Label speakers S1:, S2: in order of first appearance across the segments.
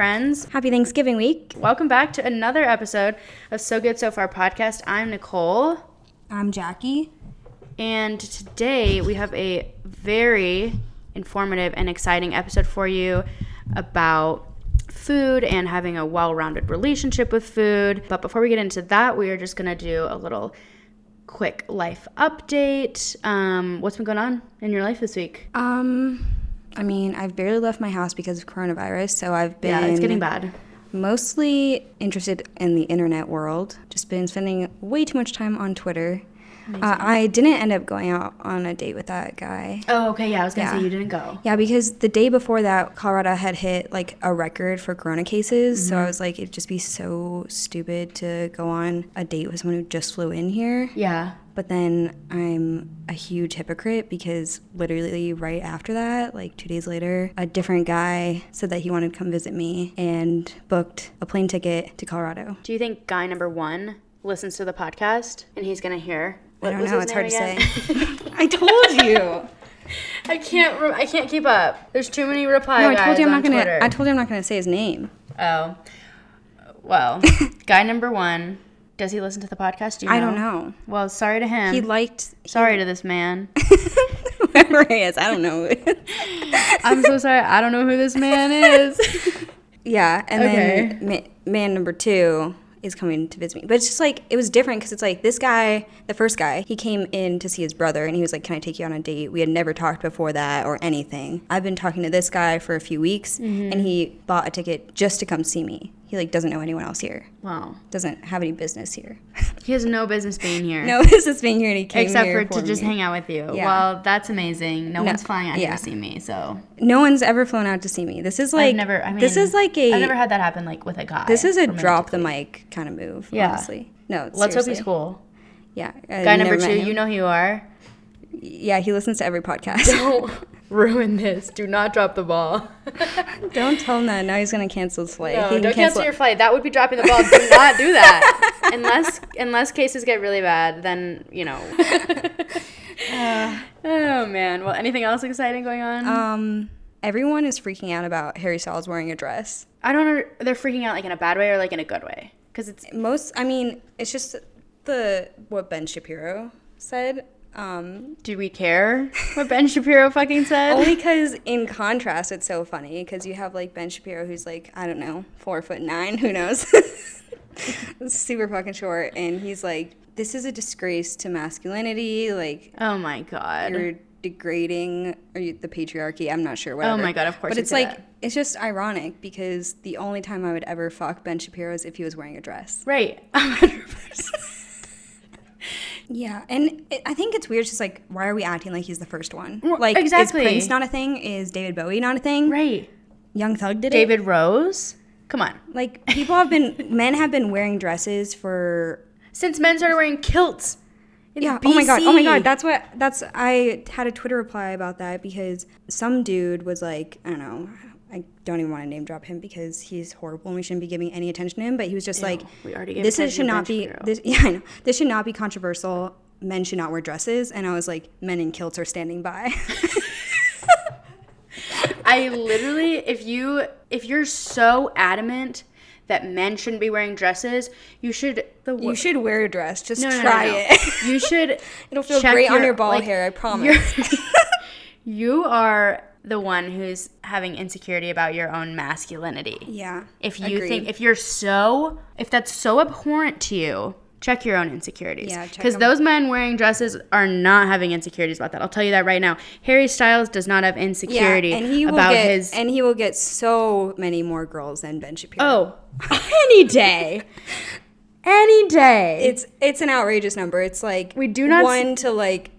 S1: friends.
S2: Happy Thanksgiving week.
S1: Welcome back to another episode of So Good So Far podcast. I'm Nicole,
S2: I'm Jackie.
S1: and today we have a very informative and exciting episode for you about food and having a well rounded relationship with food. But before we get into that, we are just going to do a little quick life update. Um, what's been going on in your life this week?
S2: Um, I mean, I've barely left my house because of coronavirus, so I've been
S1: Yeah, it's getting bad.
S2: mostly interested in the internet world. Just been spending way too much time on Twitter. Uh, I didn't end up going out on a date with that guy.
S1: Oh, okay. Yeah, I was to
S2: Yeah.
S1: say you didn't go.
S2: Yeah, because the day before that, Colorado had hit like a record for corona cases. So I was like, it'd just be so stupid to go on a date with someone who just flew in here.
S1: Yeah.
S2: But then I'm a huge hypocrite because literally right after that, like two days later, a different guy said that he wanted to come visit me and booked a plane ticket to Colorado.
S1: Do you think guy number one listens to the podcast and he's gonna hear?
S2: I
S1: What
S2: don't
S1: was
S2: know. It's hard to say. I told you.
S1: I can't. Re- I can't keep up. There's too many reply
S2: No, I told you I'm not gonna.
S1: Twitter.
S2: I told you I'm not gonna say his name.
S1: oh, well, guy number one. Does he listen to the podcast? Do you
S2: I don't know.
S1: Well, sorry to him.
S2: He liked
S1: sorry to this man.
S2: whoever he is. I don't know.
S1: I'm so sorry. I don't know who this man is.
S2: Yeah, and
S1: Okay.
S2: then ma- man number two is coming to visit me. But it's just like it was different because it's like this guy, the first guy, he came in to see his brother, and he was like, "Can I take you on a date?" We had never talked before that or anything. I've been talking to this guy for a few weeks,
S1: Mm-hmm.
S2: and he bought a ticket just to come see me. He like doesn't know anyone else here,
S1: wow.
S2: doesn't have any business here.
S1: He has no business being here.
S2: no business being here, and he came
S1: Except
S2: here
S1: for for to just hang out with you.
S2: Yeah.
S1: Well, that's amazing. No,
S2: No,
S1: one's flying out here to see me, so
S2: No one's ever flown out to see me. This is like
S1: I've never. I mean,
S2: this is like a
S1: I've never had that happen like with a guy.
S2: this is a drop the mic kind of move.
S1: Yeah.
S2: honestly. No,
S1: Let's hope he's cool.
S2: Yeah. I've
S1: Guy number two, you know who you are.
S2: Yeah, he listens to every podcast.
S1: Ruin this. Do not drop the ball.
S2: Don't tell him that. Now he's gonna cancel his flight.
S1: No, don't cancel your flight. That would be dropping the ball. Do not do that. Unless unless cases get really bad, then you know. oh man. Well, anything else exciting going on?
S2: Um, everyone is freaking out about Harry Styles wearing a dress.
S1: I don't know. They're freaking out like in a bad way or like in a good way. Because it's
S2: Most, I mean, it's just the what Ben Shapiro said. Um,
S1: do we care what Ben Shapiro fucking said?
S2: only because in contrast, it's so funny because you have like Ben Shapiro who's like I don't know four foot nine, who knows, super fucking short, and he's like, this is a disgrace to masculinity. Like
S1: oh my god.
S2: you're degrading or you, the patriarchy. I'm not sure. Whatever.
S1: Oh my God, of course
S2: But it's like
S1: that.
S2: it's just ironic because the only time I would ever fuck Ben Shapiro is if he was wearing a dress.
S1: Right.
S2: Yeah, and it, I think it's weird. Just like why are we acting like he's the first one?
S1: Well,
S2: Like
S1: exactly.
S2: is Prince not a thing? Is David Bowie not a thing?
S1: right.
S2: Young Thug did it.
S1: David Rose. Come on.
S2: Like people have been men have been wearing dresses for
S1: Since men started wearing kilts.
S2: yeah. Oh my god. Oh my god. That's what. That's I had a Twitter reply about that because some dude was like, I don't know. I don't even want to name drop him because he's horrible and we shouldn't be giving any attention to him. But he was just like,
S1: we already
S2: this is, should not be. This, yeah, I know. This should not be controversial. Men should not wear dresses. And I was like, men in kilts are standing by.
S1: I literally, if you if you're so adamant that men shouldn't be wearing dresses, you should the
S2: you should wear a dress. Just
S1: no, no, no,
S2: try
S1: no.
S2: it.
S1: You should.
S2: It'll feel great on
S1: your-
S2: your ball
S1: like,
S2: hair. I promise.
S1: you are the one who's having insecurity about your own masculinity.
S2: yeah.
S1: If you
S2: agreed.
S1: think if you're so if that's so abhorrent to you, check your own insecurities.
S2: Yeah, check
S1: Because those men wearing dresses are not having insecurities about that. I'll tell you that right now. Harry Styles does not have insecurity
S2: yeah, and he will
S1: about
S2: get,
S1: his
S2: and he will get so many more girls than Ben Shapiro.
S1: Oh, any day. Any day.
S2: it's it's an outrageous number. It's like
S1: We do not s-
S2: one to like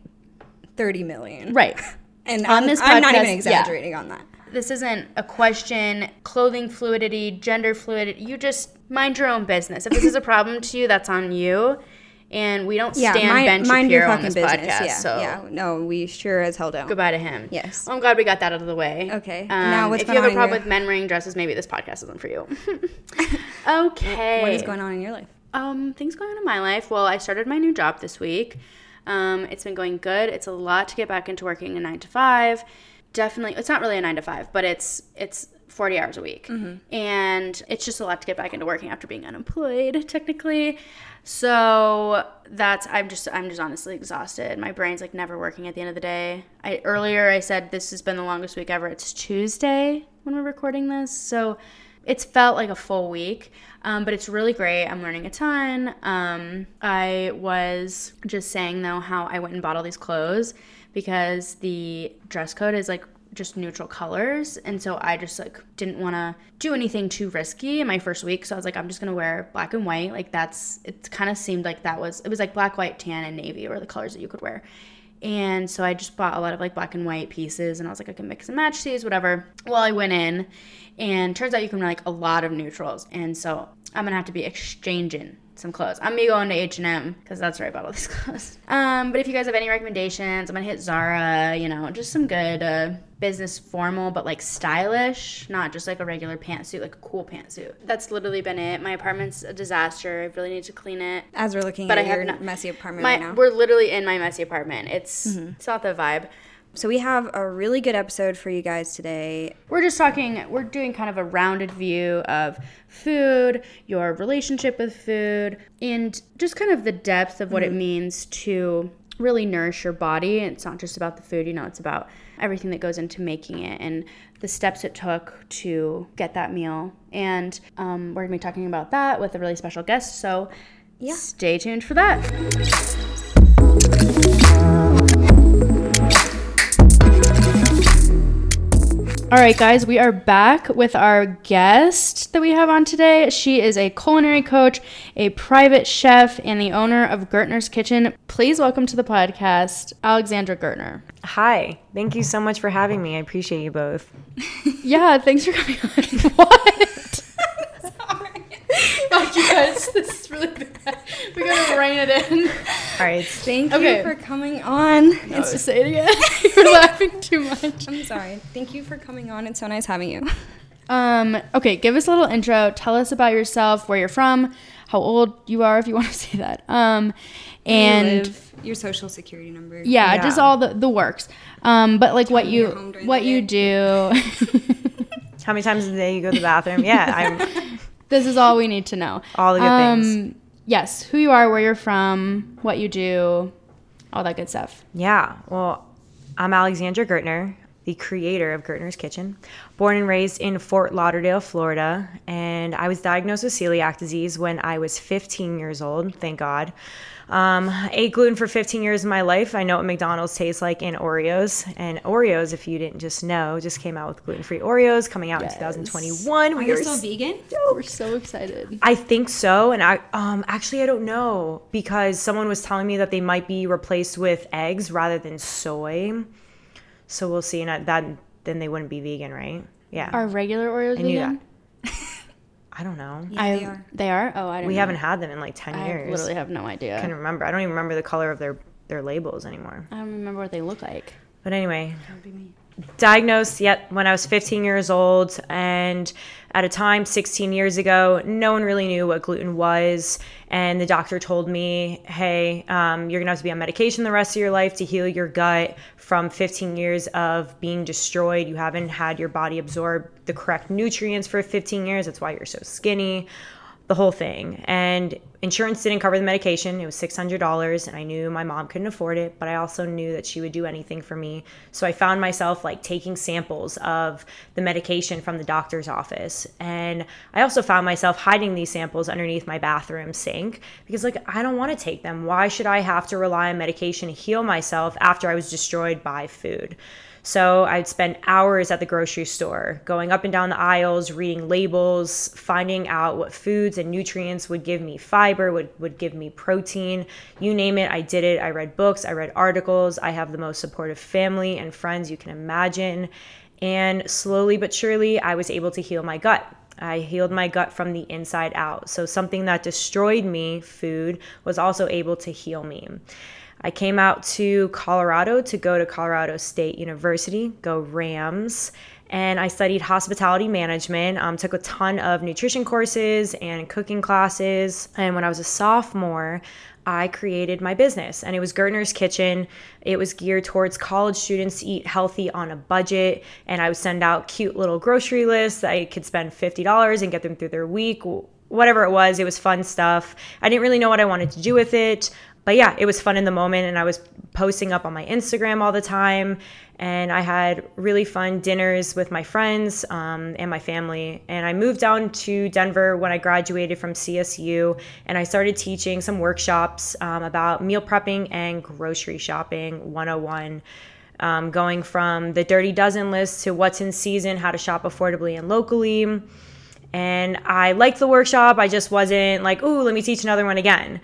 S2: thirty million.
S1: right.
S2: And
S1: On
S2: I'm,
S1: this
S2: I'm not
S1: podcast,
S2: even
S1: yeah.
S2: exaggerating on that.
S1: This isn't a question, clothing fluidity, gender fluidity. You just mind your own business. If this is a problem to you, that's on you. And we don't
S2: Yeah,
S1: stand
S2: mind,
S1: Ben
S2: mind your
S1: Shapiro on this
S2: business.
S1: podcast.
S2: yeah,
S1: so
S2: yeah. No, we sure as hell don't.
S1: goodbye to him.
S2: Yes.
S1: Well, I'm glad we got that out of the way.
S2: Okay.
S1: Um,
S2: Now what's
S1: if you have a problem
S2: your-
S1: with men wearing dresses, maybe this podcast isn't for you. okay.
S2: What is going on in your life?
S1: Um, things going on in my life. Well, I started my new job this week. Um, it's been going good. It's a lot to get back into working a nine to five. Definitely, it's not really a nine to five, but it's it's 40 hours a week. And it's just a lot to get back into working after being unemployed, technically. So that's I'm just I'm just honestly exhausted. My brain's like never working at the end of the day. I earlier I said this has been the longest week ever. It's Tuesday when we're recording this. So it's felt like a full week. Um, but it's really great. I'm learning a ton. Um, I was just saying though how I went and bought all these clothes because the dress code is like just neutral colors and so i just like didn't want to do anything too risky in my first week so i was like i'm just gonna wear black and white like that's it kind of seemed like that was it was like black white tan and navy were the colors that you could wear and so i just bought a lot of like black and white pieces and i was like i can mix and match these whatever. Well i went in and turns out you can like a lot of neutrals. And so i'm gonna have to be exchanging some clothes. I'm gonna be going to H&M because that's where I bought all these clothes. Um, but if you guys have any recommendations, I'm gonna hit Zara. You know, just some good uh, business formal, but like stylish, not just like a regular pantsuit, like a cool pantsuit. That's literally been it. My apartment's a disaster. I really need to clean it.
S3: As we're looking
S1: But
S3: at
S1: I have
S3: your
S1: not-
S3: messy apartment
S1: My,
S3: right now.
S1: we're literally in my messy apartment. It's it's not the vibe.
S3: So we have a really good episode for you guys today.
S1: We're just talking, we're doing kind of a rounded view of food, your relationship with food, and just kind of the depth of what it means to really nourish your body. It's not just about the food, you know, it's about everything that goes into making it and the steps it took to get that meal. And um, we're gonna be talking about that with a really special guest. So
S3: Yeah.
S1: stay tuned for that. All right, guys, we are back with our guest that we have on today. She is a culinary coach, a private chef, and the owner of Gertner's Kitchen. Please welcome to the podcast, Alexandra Gertner.
S4: Hi. Thank you so much for having me. I appreciate you both.
S1: Yeah, thanks for coming on. what? Sorry. Fuck you guys, this is really bad. We gotta rein it in.
S4: All right.
S3: Thank
S1: Okay.
S3: you for coming on.
S1: Let's just say it again. You're laughing too much.
S3: I'm sorry. Thank you for coming on. It's so nice having you.
S1: Um, okay, give us a little intro. Tell us about yourself, where you're from, how old you are, if you want to say that. Um, and
S3: your social security number.
S1: yeah,
S4: Yeah.
S1: just all the, the works. Um, but like what
S3: me
S1: you
S3: you're home during
S1: what you do.
S4: How many times a day you go to the bathroom? Yeah, I'm
S1: this is all we need to know.
S4: all the good
S1: Um,
S4: things.
S1: Yes, who you are, where you're from, what you do, all that good stuff.
S4: Yeah. Well, I'm Alexandra Gertner, the creator of Gertner's Kitchen. Born and raised in Fort Lauderdale, Florida, and I was diagnosed with celiac disease when I was 15 years old. Thank God. Um, ate gluten for 15 years of my life. I know what McDonald's tastes like in Oreos. And Oreos, if you didn't just know, just came out with gluten free Oreos coming out
S1: Yes.
S4: in 2021.
S3: Are
S4: We
S3: you
S4: are
S3: still vegan?
S1: We're so excited.
S4: I think so, and I um actually I don't know because someone was telling me that they might be replaced with eggs rather than soy. So we'll see, and I, that then they wouldn't be vegan, right? Yeah,
S1: Are regular Oreos
S4: I knew
S1: vegan?
S4: I don't know.
S3: Yeah,
S1: I,
S3: they are.
S1: They are? Oh, I didn't know.
S4: We
S1: know.
S4: haven't had them in like ten
S1: I
S4: years.
S1: I literally have no idea.
S4: I can't remember. I don't even remember the color of their their labels anymore.
S1: I don't remember what they look like.
S4: But anyway,
S3: That would be me.
S4: Diagnosed yet when I was 15 years old, and at a time 16 years ago, no one really knew what gluten was. And the doctor told me, "Hey, um, you're gonna have to be on medication the rest of your life to heal your gut from 15 years of being destroyed. You haven't had your body absorb the correct nutrients for 15 years. That's why you're so skinny." the whole thing. And insurance didn't cover the medication. It was $600 and I knew my mom couldn't afford it, but I also knew that she would do anything for me. So I found myself like taking samples of the medication from the doctor's office. And I also found myself hiding these samples underneath my bathroom sink because like I don't want to take them. Why should I have to rely on medication to heal myself after I was destroyed by food? So I'd spend hours at the grocery store, going up and down the aisles, reading labels, finding out what foods and nutrients would give me fiber, would, would give me protein. You name it, I did it. I read books, I read articles. I have the most supportive family and friends you can imagine. And slowly but surely, I was able to heal my gut. I healed my gut from the inside out. So something that destroyed me, food, was also able to heal me. I came out to Colorado to go to Colorado State University, go Rams, and I studied hospitality management. Um, took a ton of nutrition courses and cooking classes. And when I was a sophomore, I created my business and it was Gertner's Kitchen. It was geared towards college students to eat healthy on a budget. And I would send out cute little grocery lists that I could spend $50 and get them through their week, whatever it was. It was fun stuff. I didn't really know what I wanted to do with it but yeah, it was fun in the moment, and I was posting up on my Instagram all the time. And I had really fun dinners with my friends um, and my family. And I moved down to Denver when I graduated from CSU, and I started teaching some workshops um, about meal prepping and grocery shopping 101. Um, going from the dirty dozen list to what's in season, how to shop affordably and locally. And I liked the workshop. I just wasn't like, ooh, let me teach another one again.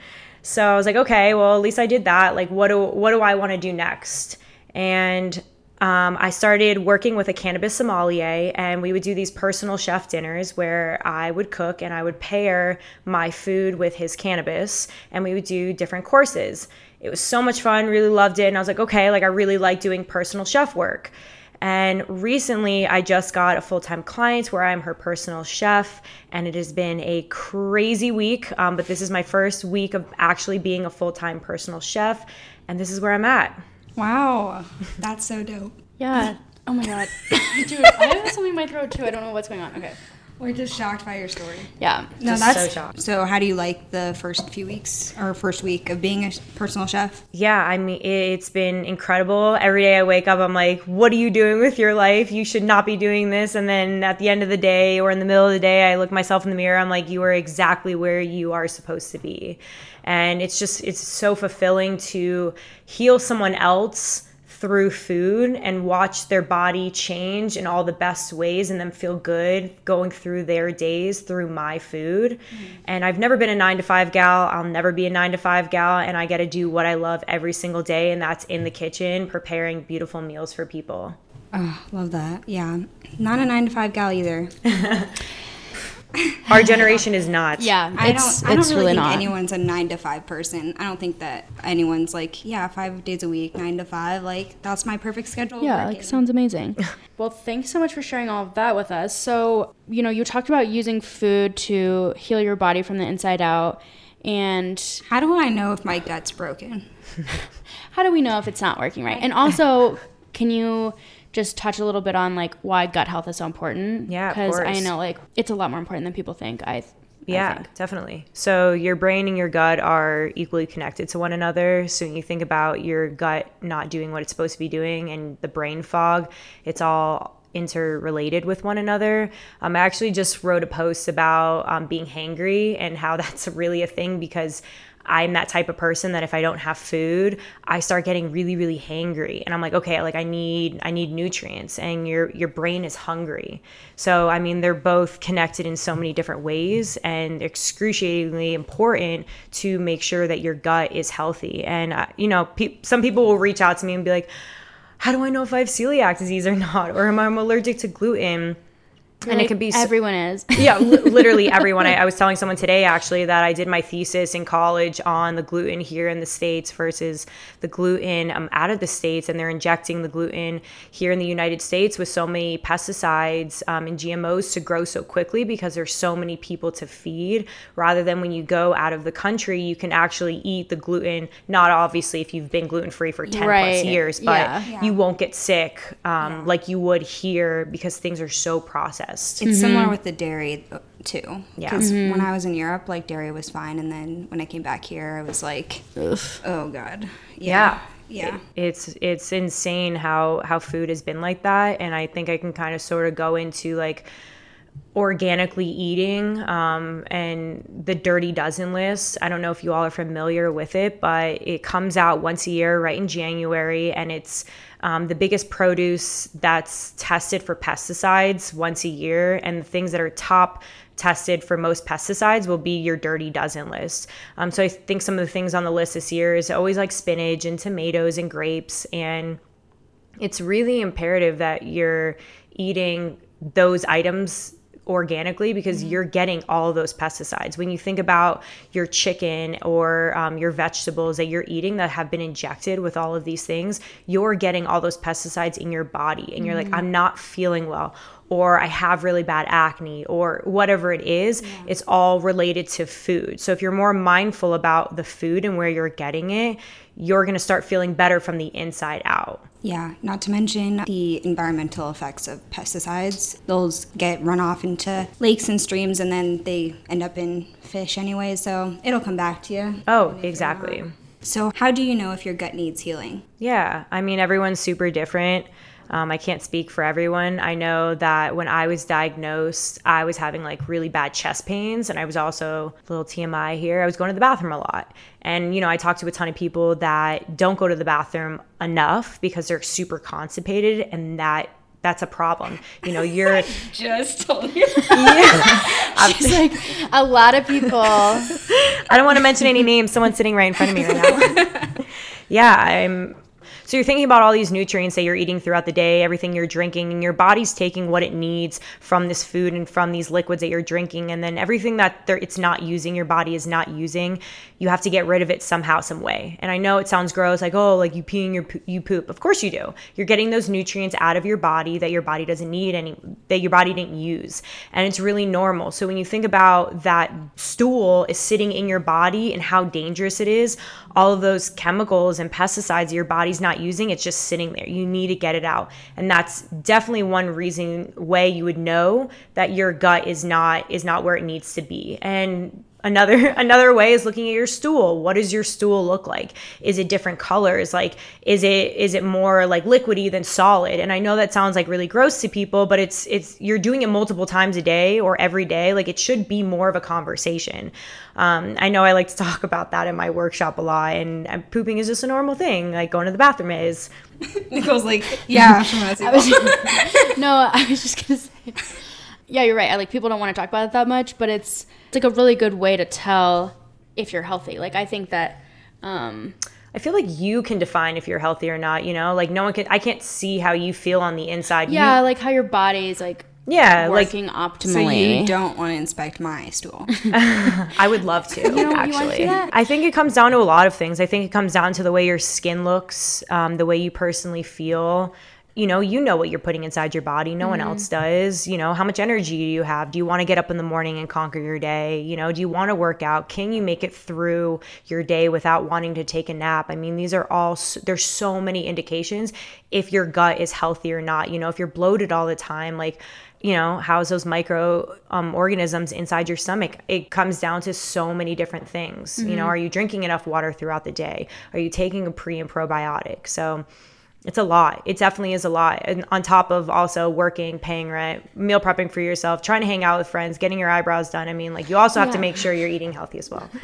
S4: So I was like, okay, well, at least I did that. Like, what do what do I want to do next? And um, I started working with a cannabis sommelier, and we would do these personal chef dinners where I would cook and I would pair my food with his cannabis, and we would do different courses. It was so much fun, really loved it, and I was like, okay, like I really like doing personal chef work. And recently, I just got a full time client where I'm her personal chef, and it has been a crazy week. Um, but this is my first week of actually being a full time personal chef, and this is where I'm at.
S3: Wow, that's so dope.
S1: Yeah. Oh my god, dude, I have something in my throat too. I don't know what's going on. Okay.
S3: We're just shocked by your story.
S1: Yeah.
S3: No,
S4: Just
S3: that's
S4: so shocked.
S3: So, how do you like the first few weeks or first week of being a personal chef?
S4: Yeah, I mean, it's been incredible. Every day I wake up, I'm like, what are you doing with your life? You should not be doing this. And then at the end of the day or in the middle of the day, I look myself in the mirror. I'm like, you are exactly where you are supposed to be. And it's just, it's so fulfilling to heal someone else through food and watch their body change in all the best ways and them feel good going through their days through my food. Mm-hmm. And I've never been a nine to five gal. I'll never be a nine to five gal. And I get to do what I love every single day, and that's in the kitchen preparing beautiful meals for people.
S3: Oh, love that. Yeah. Not a nine to five gal either.
S4: Our generation is not.
S1: Yeah.
S3: I
S1: it's,
S3: don't. I don't
S1: it's
S3: really,
S1: really
S3: think
S1: not.
S3: anyone's a nine to five person. I don't think that anyone's like, yeah, five days a week, nine to five. Like that's my perfect schedule.
S1: Yeah,
S3: working.
S1: like sounds amazing. well, thanks so much for sharing all of that with us. So, you know, you talked about using food to heal your body from the inside out. And
S3: How do I know if my gut's broken?
S1: how do we know if it's not working right? And also, can you just touch a little bit on like why gut health is so important?
S4: Yeah,
S1: because I know like it's a lot more important than people think. I
S4: Yeah,
S1: think.
S4: definitely. So your brain and your gut are equally connected to one another. So when you think about your gut not doing what it's supposed to be doing and the brain fog, it's all interrelated with one another. Um, I actually just wrote a post about um, being hangry and how that's really a thing because I'm that type of person that if I don't have food, I start getting really, really hangry. And I'm like, okay, like I need I need nutrients and your your brain is hungry. So I mean they're both connected in so many different ways and excruciatingly important to make sure that your gut is healthy. And uh, you know, pe- some people will reach out to me and be like, how do I know if I have celiac disease or not? Or am I allergic to gluten? And it
S1: Like,
S4: can be
S1: everyone is.
S4: yeah, li- literally everyone. I, I was telling someone today actually that I did my thesis in college on the gluten here in the states versus the gluten um, out of the states, and they're injecting the gluten here in the United States with so many pesticides um, and GMOs to grow so quickly because there's so many people to feed. Rather than when you go out of the country, you can actually eat the gluten. Not obviously if you've been gluten free for ten plus years, but
S1: yeah.
S3: Yeah.
S4: you won't get sick um, like you would here because things are so processed.
S3: It's similar with the dairy uh, too.
S4: Yeah.
S3: Because when I was in Europe, like dairy was fine, and then when I came back here, I was like, oh god.
S4: Yeah.
S3: Yeah.
S4: It's it's insane how how food has been like that and I think I can kind of sort of go into like organically eating um, and the dirty dozen list i don't know if you all are familiar with it but it comes out once a year right in january and it's um, the biggest produce that's tested for pesticides once a year and the things that are top tested for most pesticides will be your dirty dozen list. Um, so i think some of the things on the list this year is always like spinach and tomatoes and grapes and it's really imperative that you're eating those items organically because you're getting all those pesticides. When you think about your chicken or um, your vegetables that you're eating that have been injected with all of these things, you're getting all those pesticides in your body, and you're like, I'm not feeling well. Or I have really bad acne, or whatever it is, it's all related to food. So, if you're more mindful about the food and where you're getting it, you're gonna start feeling better from the inside out.
S3: Yeah, not to mention the environmental effects of pesticides. Those get run off into lakes and streams and then they end up in fish anyway, so it'll come back to you.
S4: Oh, exactly.
S3: So, how do you know if your gut needs healing?
S4: Yeah, I mean, everyone's super different. Um, I can't speak for everyone. I know that when I was diagnosed, I was having like really bad chest pains, and I was also a little TMI here. I was going to the bathroom a lot, and you know, I talked to a ton of people that don't go to the bathroom enough because they're super constipated, and that that's a problem. You know, you're
S3: Just told you.
S1: She's like a lot of people.
S4: I don't want to mention any names. Someone's sitting right in front of me right now. yeah, I'm. So you're thinking about all these nutrients that you're eating throughout the day, everything you're drinking, and your body's taking what it needs from this food and from these liquids that you're drinking, and then everything that it's not using, your body is not using, you have to get rid of it somehow, some way. And I know it sounds gross, like oh, like you peeing, your you poop. Of course you do. You're getting those nutrients out of your body that your body doesn't need any, that your body didn't use, and it's really normal. So when you think about that stool is sitting in your body and how dangerous it is, all of those chemicals and pesticides your body's not using, it's just sitting there. You need to get it out. And that's definitely one reason way you would know that your gut is not is not where it needs to be. And another another way is looking at your stool what does your stool look like is it different colors like is it is it more like liquidy than solid and i know that sounds like really gross to people but it's it's you're doing it multiple times a day or every day like it should be more of a conversation um, i know i like to talk about that in my workshop a lot and, and pooping is just a normal thing like going to the bathroom is
S3: Nicole's like, yeah. from what I see.
S1: no, I was just gonna say. Yeah, you're right. I like people don't want to talk about it that much, but it's it's like a really good way to tell if you're healthy. Like I think that um
S4: I feel like you can define if you're healthy or not, you know? Like no one can I can't see how you feel on the inside.
S1: yeah,
S4: You,
S1: like how your body's like
S4: yeah, like
S1: working
S3: So
S1: optimally.
S3: you don't want to inspect my stool.
S4: I would love to,
S1: you wanna
S4: actually.
S1: do that?
S4: I think it comes down to a lot of things. I think it comes down to the way your skin looks, um, the way you personally feel. You know, you know what you're putting inside your body. No one else does. You know, how much energy do you have? Do you want to get up in the morning and conquer your day? You know, do you want to work out? Can you make it through your day without wanting to take a nap? I mean, these are all, there's so many indications if your gut is healthy or not. You know, if you're bloated all the time, like, you know how's those micro um, organisms inside your stomach it comes down to so many different things you know are you drinking enough water throughout the day are you taking a pre and probiotic so it's a lot it definitely is a lot and on top of also working paying rent meal prepping for yourself trying to hang out with friends getting your eyebrows done i mean like you also have to make sure you're eating healthy as well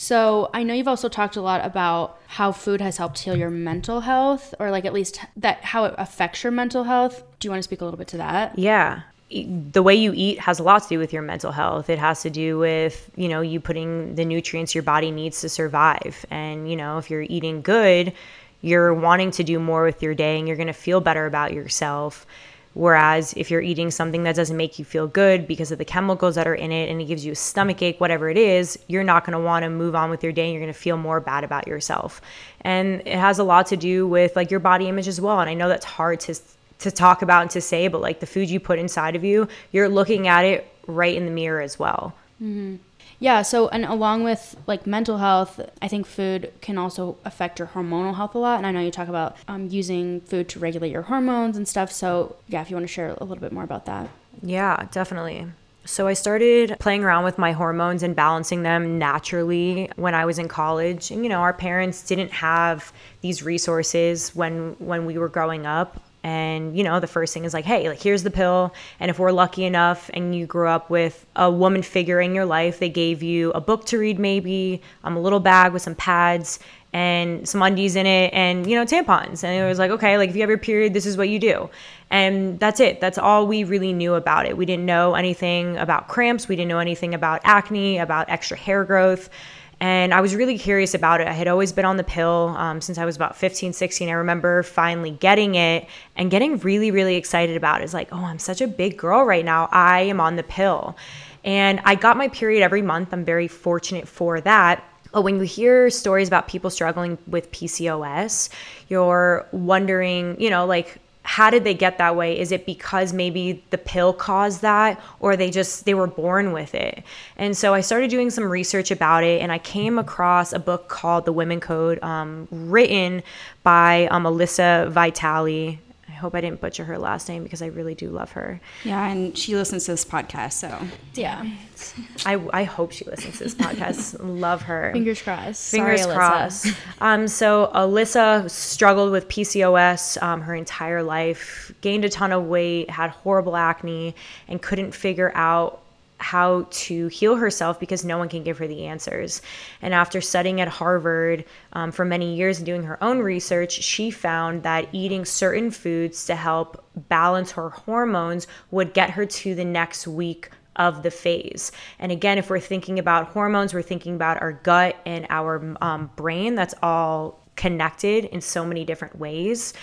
S1: So I know you've also talked a lot about how food has helped heal your mental health, or like at least that how it affects your mental health. Do you want to speak a little bit to that?
S4: Yeah. The way you eat has a lot to do with your mental health. It has to do with, you know, you putting the nutrients your body needs to survive. And, you know, if you're eating good, you're wanting to do more with your day and you're going to feel better about yourself. Whereas if you're eating something that doesn't make you feel good because of the chemicals that are in it and it gives you a stomach ache, whatever it is, you're not going to want to move on with your day and you're going to feel more bad about yourself. And it has a lot to do with like your body image as well. And I know that's hard to to talk about and to say, but like the food you put inside of you, you're looking at it right in the mirror as well. Mm-hmm.
S1: Yeah, so and along with like mental health, I think food can also affect your hormonal health a lot. And I know you talk about um, using food to regulate your hormones and stuff. So yeah, if you want to share a little bit more about that.
S4: Yeah, definitely. So I started playing around with my hormones and balancing them naturally when I was in college. And you know, our parents didn't have these resources when when we were growing up. And you know, the first thing is like, hey, like here's the pill. And if we're lucky enough and you grew up with a woman figure in your life, they gave you a book to read maybe, um, a little bag with some pads and some undies in it and you know tampons. And it was like okay like if you have your period this is what you do. And that's it. That's all we really knew about it. We didn't know anything about cramps. We didn't know anything about acne about extra hair growth And I was really curious about it. I had always been on the pill um, since I was about 15, 16. I remember finally getting it and getting really, really excited about it. It's like, oh, I'm such a big girl right now. I am on the pill. And I got my period every month. I'm very fortunate for that. But when you hear stories about people struggling with PCOS, you're wondering, you know, like, how did they get that way? Is it because maybe the pill caused that or they just they were born with it? And so i started doing some research about it and i came across a book called the women code um, written by um, Alisa Vitale hope I didn't butcher her last name because I really do love her.
S2: Yeah, and she listens to this podcast, so
S1: yeah.
S4: I, I hope she listens to this podcast. love her.
S1: Fingers crossed.
S4: Fingers
S1: Sorry,
S4: crossed. um, so Alyssa struggled with PCOS um, her entire life, gained a ton of weight, had horrible acne, and couldn't figure out how to heal herself because no one can give her the answers. And after studying at Harvard um, for many years and doing her own research, she found that eating certain foods to help balance her hormones would get her to the next week of the phase. And again, if we're thinking about hormones, we're thinking about our gut and our um, brain. That's all connected in so many different ways.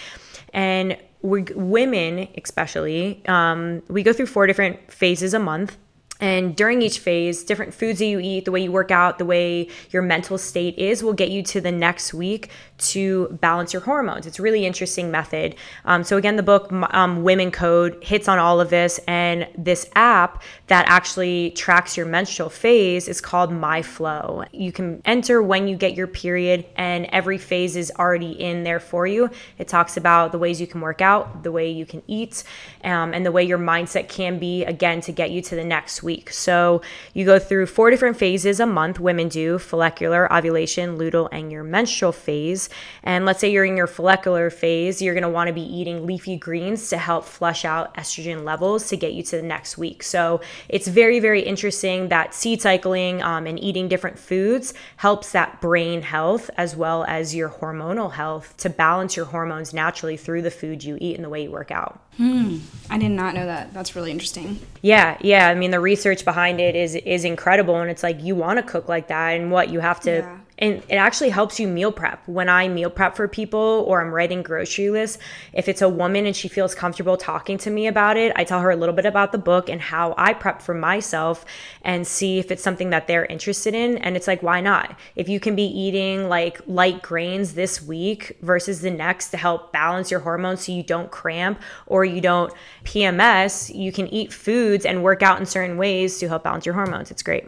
S4: And we, women, especially, um, we go through four different phases a month. And during each phase, different foods that you eat, the way you work out, the way your mental state is, will get you to the next week to balance your hormones. It's a really interesting method. Um, so again, the book um, Women Code hits on all of this, and this app that actually tracks your menstrual phase is called MyFLO. You can enter when you get your period, and every phase is already in there for you. It talks about the ways you can work out, the way you can eat, um, and the way your mindset can be again to get you to the next week. So you go through four different phases a month, women do follicular, ovulation, luteal, and your menstrual phase. And let's say you're in your follicular phase, you're gonna wanna be eating leafy greens to help flush out estrogen levels to get you to the next week. So it's very, very interesting that seed cycling um, and eating different foods helps that brain health as well as your hormonal health to balance your hormones naturally through the food you eat and the way you work out.
S2: Hmm. I did not know that. That's really interesting.
S4: Yeah, yeah. I mean, the research behind it is is incredible, and it's like you want to cook like that, and what you have to
S2: Yeah
S4: and it actually helps you meal prep. When i meal prep for people or i'm writing grocery lists if it's a woman and she feels comfortable talking to me about it i tell her a little bit about the book and how i prep for myself and see if it's something that they're interested in. And it's like why not? If you can be eating like light grains this week versus the next to help balance your hormones so you don't cramp or you don't pms you can eat foods and work out in certain ways to help balance your hormones. It's great.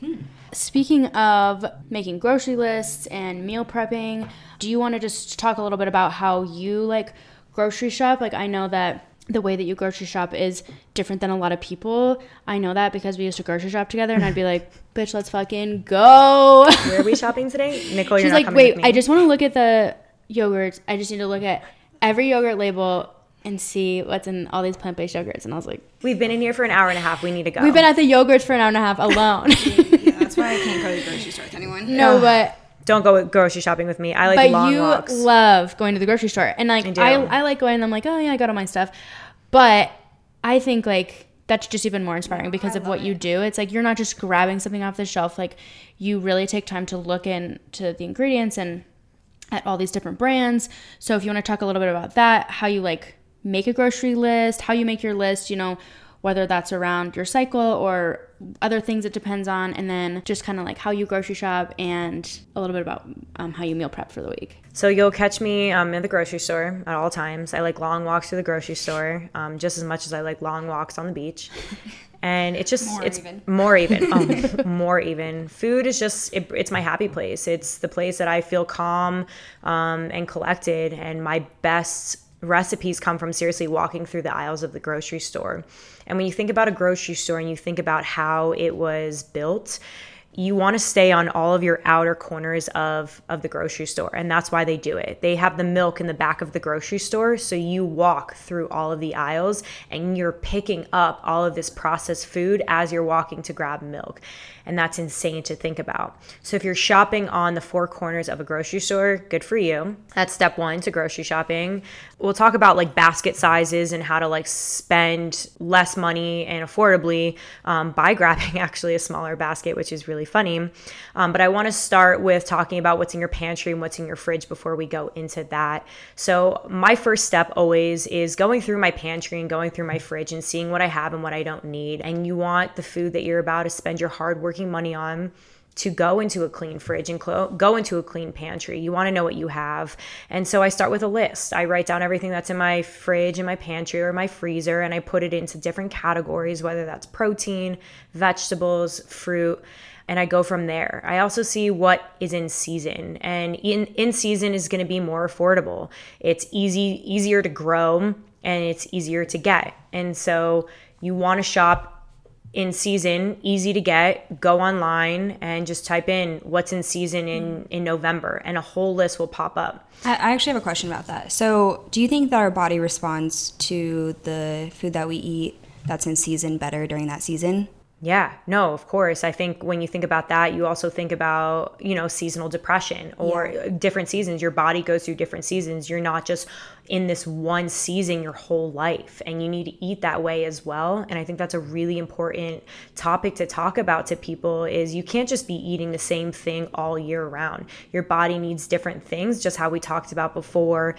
S1: Hmm. Speaking of making grocery lists and meal prepping, do you want to just talk a little bit about how you like grocery shop? Like, I know that the way that you grocery shop is different than a lot of people. I know that because we used to grocery shop together, and I'd be like, "Bitch, let's fucking go."
S4: Where are we shopping today, Nicole?
S1: She's like, "Wait, I just want to look at the yogurts. I just need to look at every yogurt label and see what's in all these plant based yogurts." And I was like,
S4: "We've been in here for an hour and a half. We need to go."
S1: We've been at the yogurts for an hour and a half alone.
S2: That's why I can't go to the grocery store with anyone.
S1: No, but
S4: don't go grocery shopping with me. I like
S1: but
S4: long
S1: you
S4: walks.
S1: love going to the grocery store, and like I, I, I like going. and I'm like, oh yeah, I got all my stuff, but I think like that's just even more inspiring because of what you do. It's like you're not just grabbing something off the shelf. Like you really take time to look into the ingredients and at all these different brands. So if you want to talk a little bit about that, how you like make a grocery list, how you make your list, you know, whether that's around your cycle or other things it depends on, and then just kind of like how you grocery shop and a little bit about um, how you meal prep for the week.
S4: So you'll catch me um, in the grocery store at all times. I like long walks to the grocery store um, just as much as I like long walks on the beach. And it's just
S2: more
S4: it's
S2: even.
S4: more even, oh, more even. Food is just it, it's my happy place. It's the place that I feel calm um, and collected, and my best recipes come from seriously walking through the aisles of the grocery store. And when you think about a grocery store and you think about how it was built, you want to stay on all of your outer corners of of the grocery store and that's why they do it. They have the milk in the back of the grocery store so you walk through all of the aisles and you're picking up all of this processed food as you're walking to grab milk and that's insane to think about. So if you're shopping on the four corners of a grocery store good for you. That's step one to grocery shopping we'll talk about like basket sizes and how to like spend less money and affordably um, by grabbing actually a smaller basket which is really funny. Um, but I want to start with talking about what's in your pantry and what's in your fridge before we go into that. So, my first step always is going through my pantry and going through my fridge and seeing what I have and what I don't need. And you want the food that you're about to spend your hardworking money on to go into a clean fridge and clo- go into a clean pantry. You want to know what you have. And so I start with a list. I write down everything that's in my fridge and my pantry or my freezer and I put it into different categories, whether that's protein, vegetables, fruit and I go from there. I also see what is in season, and in in season is going to be more affordable. It's easy easier to grow and it's easier to get. And so you want to shop in season, easy to get. Go online and just type in what's in season in in November, and a whole list will pop up.
S3: I, I actually have a question about that. So, do you think that our body responds to the food that we eat that's in season better during that season?
S4: Yeah, no, of course. I think when you think about that, you also think about, you know, seasonal depression or yeah. different seasons. Your body goes through different seasons. You're not just in this one season your whole life, and you need to eat that way as well. And I think that's a really important topic to talk about to people is you can't just be eating the same thing all year round. Your body needs different things, just how we talked about before,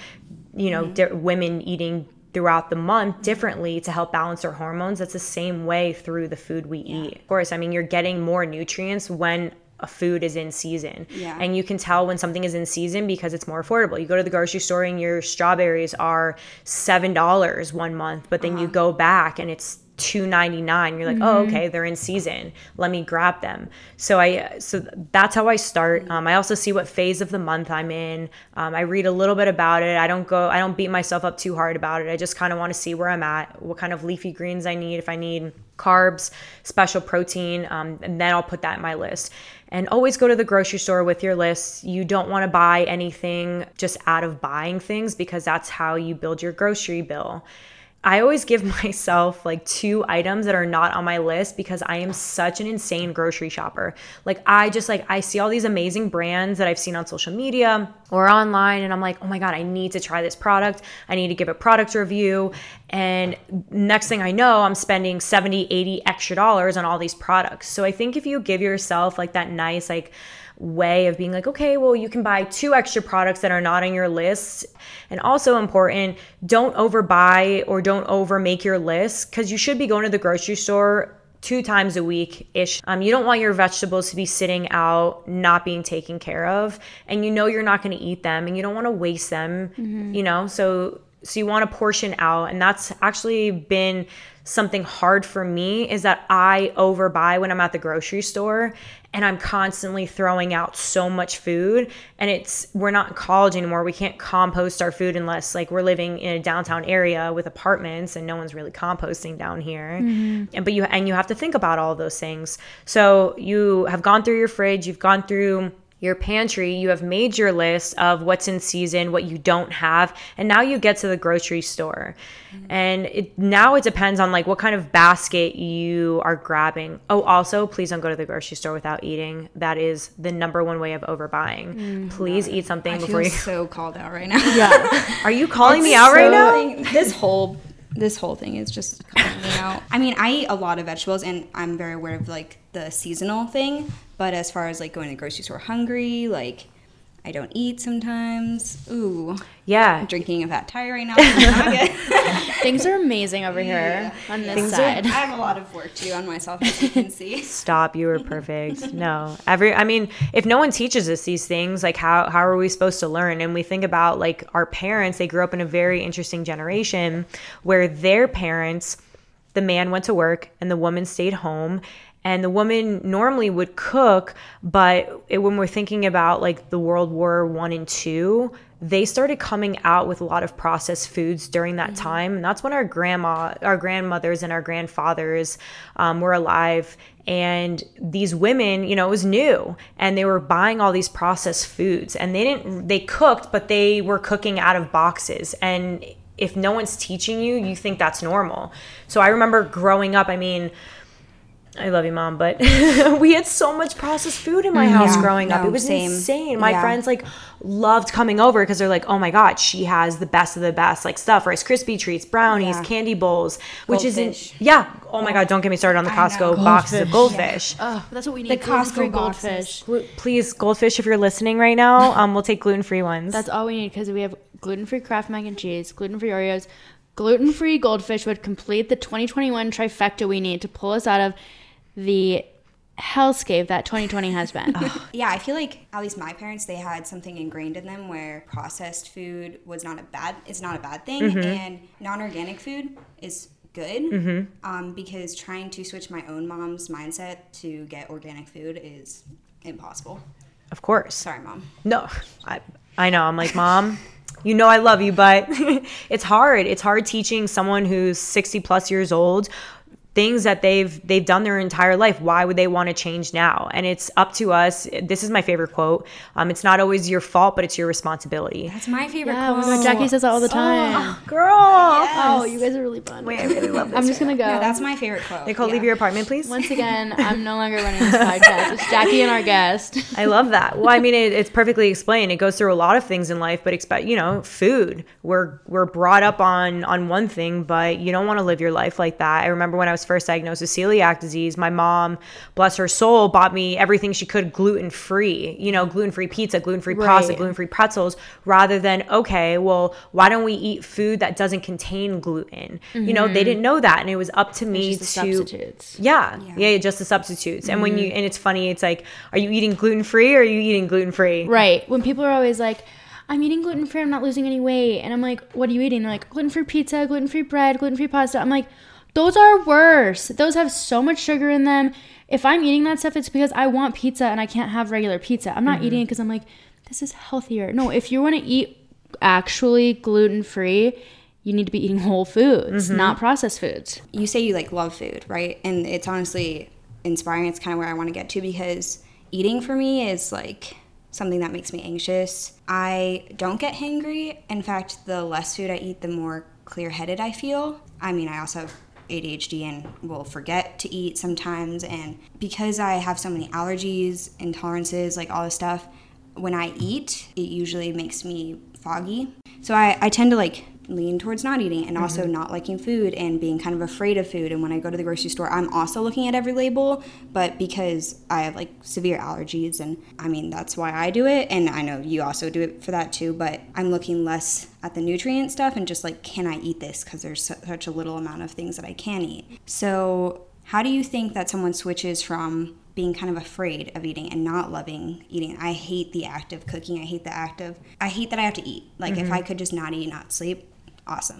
S4: you know, mm-hmm. di- women eating throughout the month differently to help balance our hormones. That's the same way through the food we yeah. eat. Of course, I mean, you're getting more nutrients when a food is in season. Yeah. And you can tell when something is in season because it's more affordable. You go to the grocery store and your strawberries are $7 one month, but then uh-huh. you go back and it's 2.99 you're like oh, mm-hmm. oh okay they're in season. Let me grab them. So i so that's how i start. Um, i also see what phase of the month i'm in. Um, i read a little bit about it. I don't go i don't beat myself up too hard about it. I just kind of want to see where i'm at what kind of leafy greens i need if i need carbs special protein um, and then i'll put that in my list. And always go to the grocery store with your list. You don't want to buy anything just out of buying things because that's how you build your grocery bill. I always give myself like two items that are not on my list because I am such an insane grocery shopper. Like I just like I see all these amazing brands that I've seen on social media or online and I'm like, "Oh my god, I need to try this product. I need to give a product review." And next thing I know, I'm spending 70, 80 extra dollars on all these products. So I think if you give yourself like that nice like way of being like, okay, well, you can buy two extra products that are not on your list. And also important, don't overbuy or don't over make your list because you should be going to the grocery store two times a week ish. Um, you don't want your vegetables to be sitting out, not being taken care of, and you know you're not going to eat them, and you don't want to waste them. Mm-hmm. You know, so so you want to portion out, and that's actually been something hard for me is that I overbuy when I'm at the grocery store and I'm constantly throwing out so much food and it's we're not in college anymore. We can't compost our food unless like we're living in a downtown area with apartments and no one's really composting down here. Mm-hmm. And but you and you have to think about all those things. So you have gone through your fridge, you've gone through your pantry, you have made your list of what's in season, what you don't have, and now you get to the grocery store. Mm-hmm. And it, now it depends on like what kind of basket you are grabbing. Oh, also, please don't go to the grocery store without eating. That is the number one way of overbuying. Mm-hmm. Please eat something
S2: I
S4: before you
S2: so called out right now.
S4: Yeah. are you calling me out so right now?
S2: This whole this whole thing is just me out. I mean, I eat a lot of vegetables and I'm very aware of like the seasonal thing, but as far as like going to the grocery store hungry, like I don't eat sometimes. Ooh.
S4: Yeah.
S2: I'm drinking a fat tire right now.
S1: Things are amazing over here yeah. on this Things side.
S2: Are, I have a lot of work to do on myself, as you can see.
S4: Stop. You were perfect. no. Every, I mean, if no one teaches us these things, like how, how are we supposed to learn? And we think about like our parents, they grew up in a very interesting generation where their parents, the man went to work and the woman stayed home and the woman normally would cook but it, when we're thinking about like the world war one and two they started coming out with a lot of processed foods during that mm-hmm. time. And that's when our grandma our grandmothers and our grandfathers um, were alive. And these women you know it was new and they were buying all these processed foods. And they didn't they cooked but they were cooking out of boxes. And if no one's teaching you you think that's normal. So i remember growing up i mean I love you, mom, but we had so much processed food in my house
S2: Yeah,
S4: growing up. It was
S2: same.
S4: insane. My
S2: Yeah.
S4: friends like loved coming over because they're like, "Oh my god, she has the best of the best like stuff: Rice Krispie treats, brownies,
S2: Yeah.
S4: candy bowls, which isn't yeah. Oh my god, don't get me started on the Costco boxes of
S1: Goldfish. Oh, that's what we need.
S2: The Costco goldfish.
S4: Glu- Please, goldfish, if you're listening right now, um, we'll take gluten free ones.
S1: That's all we need because we have gluten-free Kraft mac and cheese, gluten-free Oreos, gluten-free goldfish would complete the 2021 trifecta we need to pull us out of the hellscape that 2020 has been.
S2: Yeah, I feel like at least my parents they had something ingrained in them where processed food was not a bad it's not a bad thing
S4: Mm-hmm.
S2: and non-organic food is good
S4: Mm-hmm.
S2: um, because trying to switch my own mom's mindset to get organic food is impossible.
S4: of course.
S2: Sorry, mom.
S4: No, I, I know. I'm like, mom, you know I love you, but it's hard. It's hard teaching someone who's 60 plus years old things that they've they've done their entire life why would they want to change now and it's up to us this is my favorite quote um, it's not always your fault but it's your responsibility
S2: That's my favorite
S1: yeah, oh my
S2: quote.
S1: God, Jackie says that all the time.
S4: girl
S1: Oh, you guys are really fun.
S4: wait i really love this
S1: I'm just gonna go.
S2: No, that's my favorite quote.
S4: nicole
S2: yeah.
S4: leave your apartment please
S1: Once again, I'm no longer running this podcast. It's Jackie and our guest.
S4: I love that. Well, I mean, it, it's perfectly explained. It goes through a lot of things in life, but expect you know, food. We're we're brought up on on one thing, but you don't want to live your life like that. I remember when I was first diagnosed with celiac disease, my mom, bless her soul, bought me everything she could gluten free. You know, gluten free pizza, gluten free pasta, gluten free pretzels, rather than okay, well, why don't we eat food that doesn't contain gluten? You know, they mm-hmm. didn't know that, and it was up to me
S1: Just
S4: to
S1: substitutes.
S4: yeah, yeah, just the substitutes. And when you mm-hmm. and it's funny, it's like, are you eating gluten free or are you eating gluten free?
S1: Right. When people are always like, I'm eating gluten free, I'm not losing any weight. And I'm like, what are you eating? They're like, gluten free pizza, gluten free bread, gluten free pasta. I'm like, those are worse. Those have so much sugar in them. If I'm eating that stuff, it's because I want pizza and I can't have regular pizza. I'm not mm-hmm. eating it because I'm like, this is healthier. No, if you want to eat actually gluten free, you need to be eating whole foods, mm-hmm. not processed foods.
S2: you say you like love food, right? And it's honestly inspiring. It's kind of where I want to get to because eating for me is like something that makes me anxious. I don't get hangry. In fact, the less food I eat, the more clear headed I feel. I mean, I also have ADHD and will forget to eat sometimes. And because I have so many allergies, intolerances, like all this stuff, when I eat, it usually makes me foggy. So I, I tend to like lean towards not eating and also mm-hmm. not liking food and being kind of afraid of food. And when I go to the grocery store, I'm also looking at every label, but because I have like severe allergies, and I mean, that's why I do it. And I know you also do it for that too, but I'm looking less at the nutrient stuff and just like, can I eat this? Because there's su- such a little amount of things that I can eat. So, how do you think that someone switches from being kind of afraid of eating and not loving eating. I hate the act of cooking. I hate the act of I hate that I have to eat. Like if mm-hmm. I could just not eat, not sleep, awesome.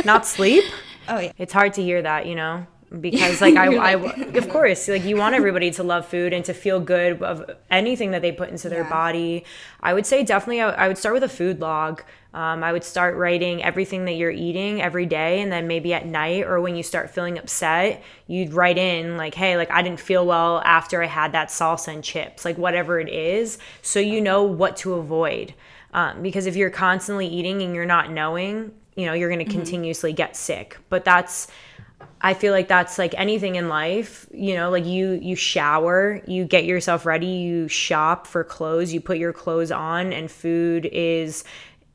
S4: Not sleep?
S2: oh yeah.
S4: It's hard to hear that, you know? Because like I, I of course like you want everybody to love food and to feel good of anything that they put into their
S2: Yeah.
S4: body i would say definitely I, I would start with a food log um, i would start writing everything that you're eating every day and then maybe at night or when you start feeling upset you'd write in like hey like i didn't feel well after i had that salsa and chips like whatever it is so you know what to avoid um, because if you're constantly eating and you're not knowing you know you're going to continuously get sick. But that's I feel like that's like anything in life, you know, like you you shower, you get yourself ready, you shop for clothes, you put your clothes on and food is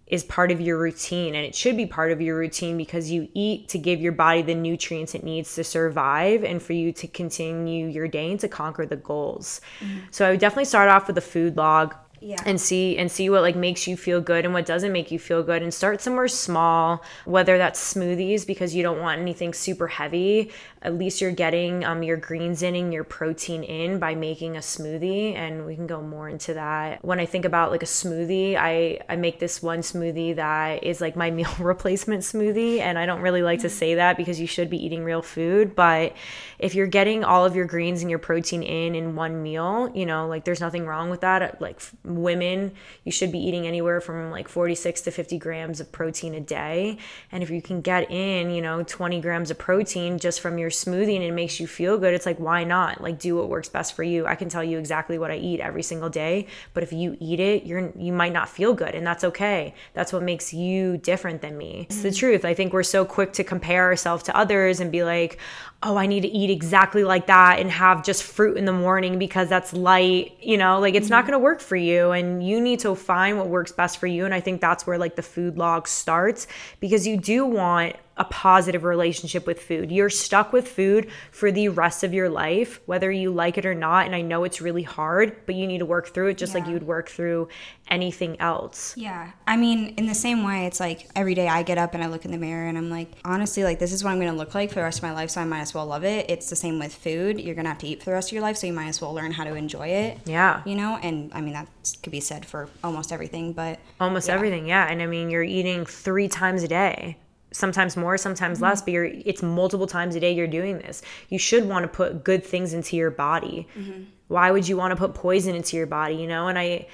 S4: is part of your routine. And it should be part of your routine because you eat to give your body the nutrients it needs to survive and for you to continue your day and to conquer the goals. So I would definitely start off with a food log
S2: Yeah.
S4: and see and see what like makes you feel good and what doesn't make you feel good and start somewhere small whether that's smoothies because you don't want anything super heavy. At least you're getting um, your greens in and your protein in by making a smoothie and we can go more into that. When i think about like a smoothie i i make this one smoothie that is like my meal replacement smoothie and i don't really like to say that because you should be eating real food but if you're getting all of your greens and your protein in in one meal you know like there's nothing wrong with that like women, you should be eating anywhere from like 46 to 50 grams of protein a day. And if you can get in, you know, 20 grams of protein just from your smoothie and it makes you feel good, it's like, why not? Like, do what works best for you. I can tell you exactly what I eat every single day, but if you eat it, you're, you might not feel good, and that's okay. That's what makes you different than me. It's the truth. I think we're so quick to compare ourselves to others and be like, oh, I need to eat exactly like that and have just fruit in the morning because that's light, you know, like it's mm-hmm. not going to work for you. And you need to find what works best for you. And I think that's where like the food log starts because you do want a positive relationship with food. You're stuck with food for the rest of your life, whether you like it or not. And I know it's really hard, but you need to work through it just yeah. like you would work through anything else.
S2: Yeah. I mean, in the same way, it's like every day I get up and I look in the mirror and I'm like, honestly, like this is what I'm going to look like for the rest of my life. So I might as well love it. It's the same with food. You're going to have to eat for the rest of your life. So you might as well learn how to enjoy it.
S4: Yeah.
S2: You know, and I mean, that could be said for almost everything, but
S4: almost yeah. everything. Yeah. And I mean, you're eating three times a day sometimes more sometimes mm-hmm. less but you're it's multiple times a day you're doing this. You should want to put good things into your body. Mm-hmm. why would you want to put poison into your body you know? And i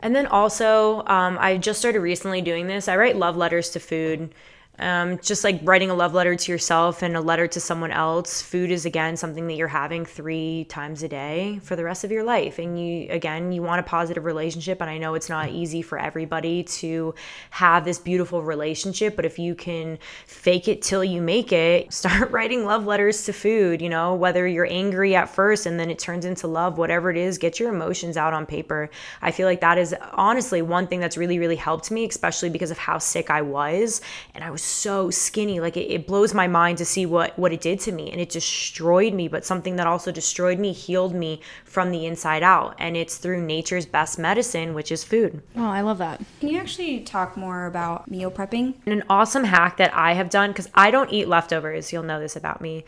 S4: and then also um, i just started recently doing this. I write love letters to food um, just like writing a love letter to yourself and a letter to someone else. Food is again something that you're having three times a day for the rest of your life. And you, again, you want a positive relationship. And I know it's not easy for everybody to have this beautiful relationship, but if you can fake it till you make it, start writing love letters to food, you know, whether you're angry at first and then it turns into love, whatever it is, get your emotions out on paper. I feel like that is honestly one thing that's really, really helped me, especially because of how sick I was. And I was so skinny. Like it, it, blows my mind to see what what it did to me, and it destroyed me. But something that also destroyed me healed me from the inside out, and it's through nature's best medicine, which is food.
S1: Oh, I love that.
S2: Can you actually talk more about meal prepping?
S4: And an awesome hack that I have done because I don't eat leftovers. You'll know this about me.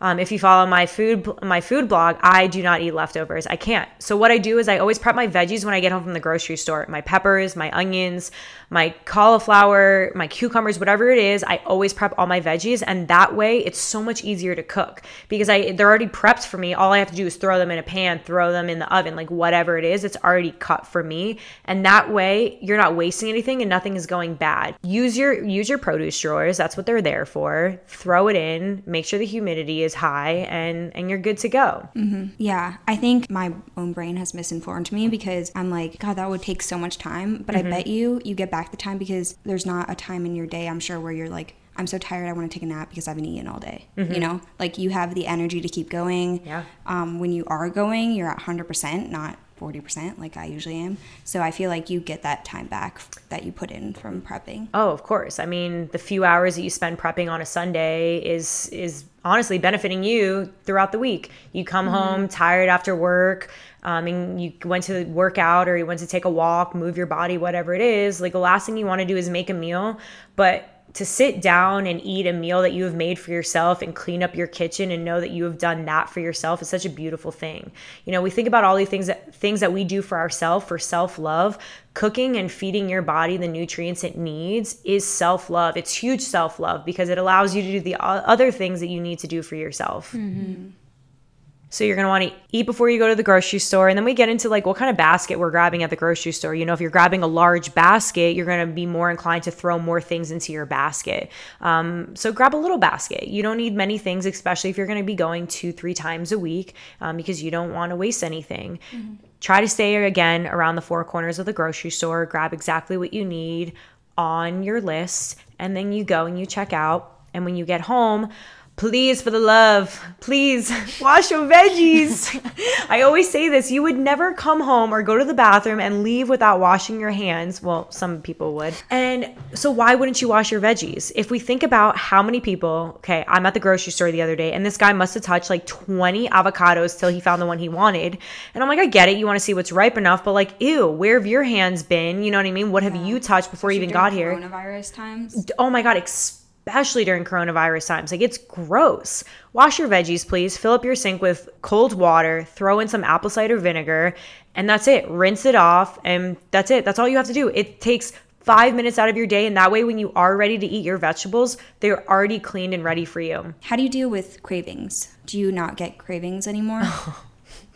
S4: Um, if you follow my food my food blog, I do not eat leftovers. I can't. So what I do is I always prep my veggies when I get home from the grocery store. My peppers, my onions, my cauliflower, my cucumbers, whatever it is, I always prep all my veggies and that way it's so much easier to cook because I they're already prepped for me. All I have to do is throw them in a pan, throw them in the oven, like whatever it is, it's already cut for me. And that way you're not wasting anything and nothing is going bad. Use your use your produce drawers. That's what they're there for. Throw it in, make sure the humidity is high and and you're good to go
S2: mm-hmm. yeah i think my own brain has misinformed me because i'm like god that would take so much time but mm-hmm. i bet you you get back the time because there's not a time in your day i'm sure where you're like I'm so tired. I want to take a nap because I've been eating all day. Mm-hmm. You know, like you have the energy to keep going.
S4: Yeah.
S2: Um, when you are going, you're at 100%, not 40% like I usually am. So I feel like you get that time back that you put in from prepping.
S4: Oh, of course. I mean, the few hours that you spend prepping on a Sunday is is honestly benefiting you throughout the week. You come mm-hmm. home tired after work, um, and you went to work out or you went to take a walk, move your body, whatever it is. Like the last thing you want to do is make a meal, but to sit down and eat a meal that you have made for yourself and clean up your kitchen and know that you have done that for yourself is such a beautiful thing. You know, we think about all these things that things that we do for ourselves for self-love. Cooking and feeding your body the nutrients it needs is self-love. It's huge self-love because it allows you to do the other things that you need to do for yourself. Mm-hmm. So you're going to want to eat before you go to the grocery store. And then we get into like what kind of basket we're grabbing at the grocery store. You know, if you're grabbing a large basket, you're going to be more inclined to throw more things into your basket. Um, so grab a little basket. You don't need many things, especially if you're going to be going two, three times a week um, because you don't want to waste anything. Mm-hmm. Try to stay again around the four corners of the grocery store. Grab exactly what you need on your list. And then you go and you check out. And when you get home, please for the love please. Wash your veggies. I always say this you would never come home or go to the bathroom and leave without washing your hands. Well some people would. And so why wouldn't you wash your veggies? If we think about how many people okay i'm at the grocery store the other day and this guy must have touched like 20 avocados till he found the one he wanted. And i'm like i get it you want to see what's ripe enough but like ew where have your hands been? You know what i mean? What have you touched before Especially you even got here?
S2: coronavirus times.
S4: Oh my god especially during coronavirus times. Like it's gross. Wash your veggies, please. Fill up your sink with cold water, throw in some apple cider vinegar, and that's it. Rinse it off, and that's it. That's all you have to do. It takes five minutes out of your day, and that way, when you are ready to eat your vegetables, they're already cleaned and ready for you.
S2: How do you deal with cravings? Do you not get cravings anymore?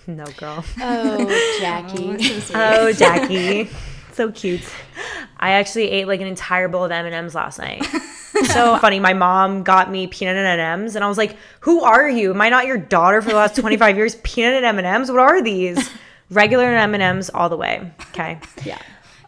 S4: No, girl.
S1: Oh, Jackie.
S4: Oh, oh Jackie. so cute. I actually ate like an entire bowl of M&Ms last night. So funny. My mom got me peanut and M&Ms and I was like, "Who are you? Am I not your daughter for the last 25 years? Peanut and M&Ms? What are these?" Regular M&Ms all the way. Okay.
S1: yeah.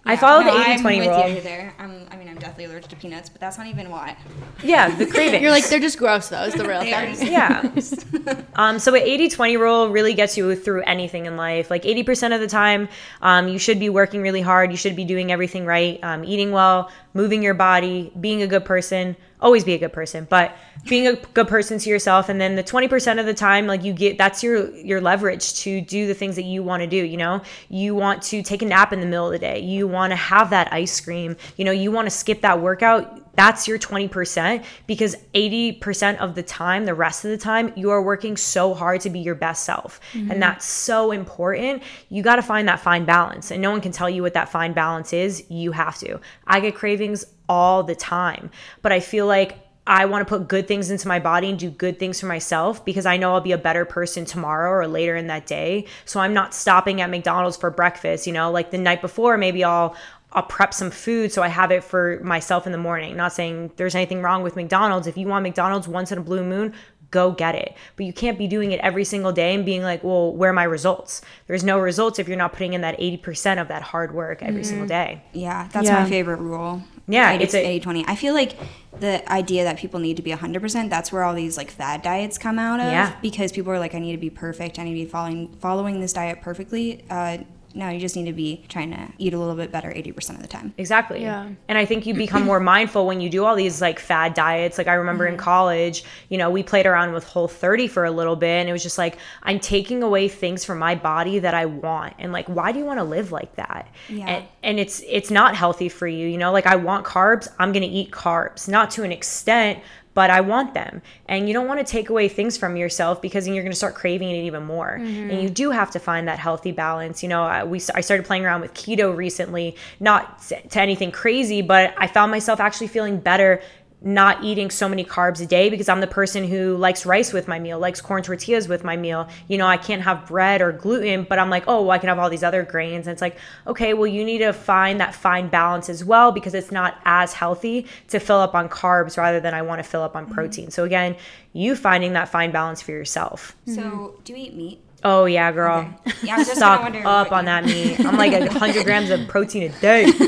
S4: I follow
S2: no,
S4: the
S2: I'm
S4: 80-20
S2: with
S4: rule.
S2: you there. I'm, I mean, I'm definitely allergic to peanuts, but that's not even why.
S4: Yeah, the cravings.
S1: You're like, they're just gross, though, is the real
S2: They are
S1: thing.
S2: just-
S4: yeah. um, so an 80-20 rule really gets you through anything in life. Like 80% of the time, um, you should be working really hard. You should be doing everything right, um, eating well, moving your body, being a good person. Always be a good person, but being a good person to yourself. And then the 20% of the time, like you get, that's your your leverage to do the things that you want to do. You know, you want to take a nap in the middle of the day. You want to have that ice cream. You know, you want to skip that workout that's your 20% because 80% of the time, the rest of the time, you are working so hard to be your best self. And mm-hmm. that's so important. You got to find that fine balance. And no one can tell you what that fine balance is. You have to. I get cravings all the time, but I feel like I want to put good things into my body and do good things for myself because I know I'll be a better person tomorrow or later in that day. So I'm not stopping at McDonald's for breakfast, you know, like the night before maybe I'll I'll prep some food so I have it for myself in the morning. Not saying there's anything wrong with McDonald's. If you want McDonald's once in a blue moon, go get it. But you can't be doing it every single day and being like, well, where are my results? There's no results if you're not putting in that 80% of that hard work every single day.
S2: Yeah, that's
S1: Yeah.
S2: my favorite rule.
S4: Yeah,
S2: 80,
S4: it's a-
S2: 80 20. I feel like the idea that people need to be 100%, that's where all these like fad diets come out of.
S4: Yeah.
S2: Because people are like, I need to be perfect. I need to be following following this diet perfectly. Uh, no, you just need to be trying to eat a little bit better 80% of the time.
S4: Exactly.
S1: Yeah.
S4: And I think you become more mindful when you do all these like fad diets. Like I remember in mm-hmm. college, you know, we played around with Whole 30 for a little bit and it was just like I'm taking away things from my body that I want. And like why do you want to live like that?
S2: Yeah.
S4: And, and it's it's not healthy for you, you know? Like I want carbs, I'm going to eat carbs. Not to an extent, but I want them. And you don't want to take away things from yourself because then you're going to start craving it even more. And mm-hmm. you do have to find that healthy balance. You know, I, we I started playing around with keto recently, not to anything crazy, but I found myself actually feeling better not eating so many carbs a day because I'm the person who likes rice with my meal, likes corn tortillas with my meal. You know, I can't have bread or gluten, but I'm like, oh, well, I can have all these other grains. And it's like, okay, well, you need to find that fine balance as well because it's not as healthy to fill up on carbs rather than I want to fill up on mm-hmm. protein. So again, you finding that fine balance for yourself.
S2: So, mm-hmm. do you eat meat?
S4: Oh yeah, girl.
S2: Okay. Yeah, I was just
S4: Stock
S2: wonder
S4: up on that meat. I'm like 100 grams of protein a day.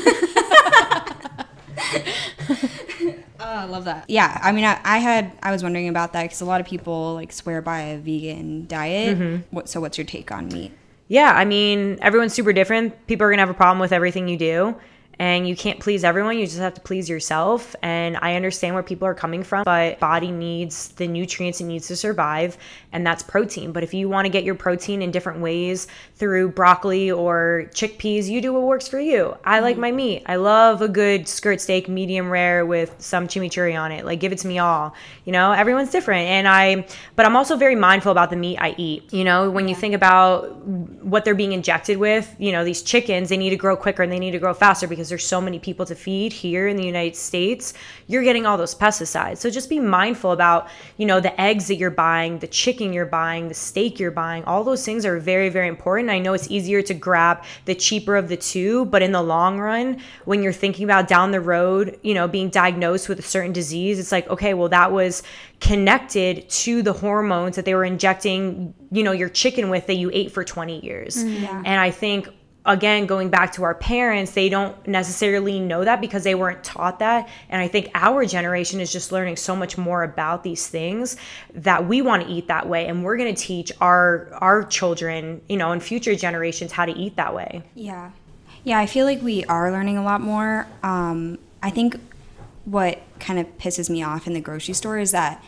S2: Oh, I love that. Yeah, I mean, I, I had, I was wondering about that because a lot of people like swear by a vegan diet.
S4: Mm-hmm.
S2: What, so, what's your take on meat?
S4: Yeah, I mean, everyone's super different. People are going to have a problem with everything you do. And you can't please everyone. You just have to please yourself. And I understand where people are coming from, but body needs the nutrients it needs to survive, and that's protein. But if you want to get your protein in different ways through broccoli or chickpeas, you do what works for you. I like my meat. I love a good skirt steak, medium rare with some chimichurri on it. Like give it to me all. You know, everyone's different. And I but I'm also very mindful about the meat I eat. You know, when you think about what they're being injected with, you know, these chickens, they need to grow quicker and they need to grow faster because there's so many people to feed here in the United States. You're getting all those pesticides. So just be mindful about, you know, the eggs that you're buying, the chicken you're buying, the steak you're buying. All those things are very, very important. I know it's easier to grab the cheaper of the two, but in the long run, when you're thinking about down the road, you know, being diagnosed with a certain disease, it's like, okay, well, that was connected to the hormones that they were injecting, you know, your chicken with that you ate for 20 years. Mm, and I think again going back to our parents they don't necessarily know that because they weren't taught that and i think our generation is just learning so much more about these things that we want to eat that way and we're going to teach our our children you know and future generations how to eat that way
S2: Yeah. Yeah, I feel like we are learning a lot more. Um, I think what kind of pisses me off in the grocery store is that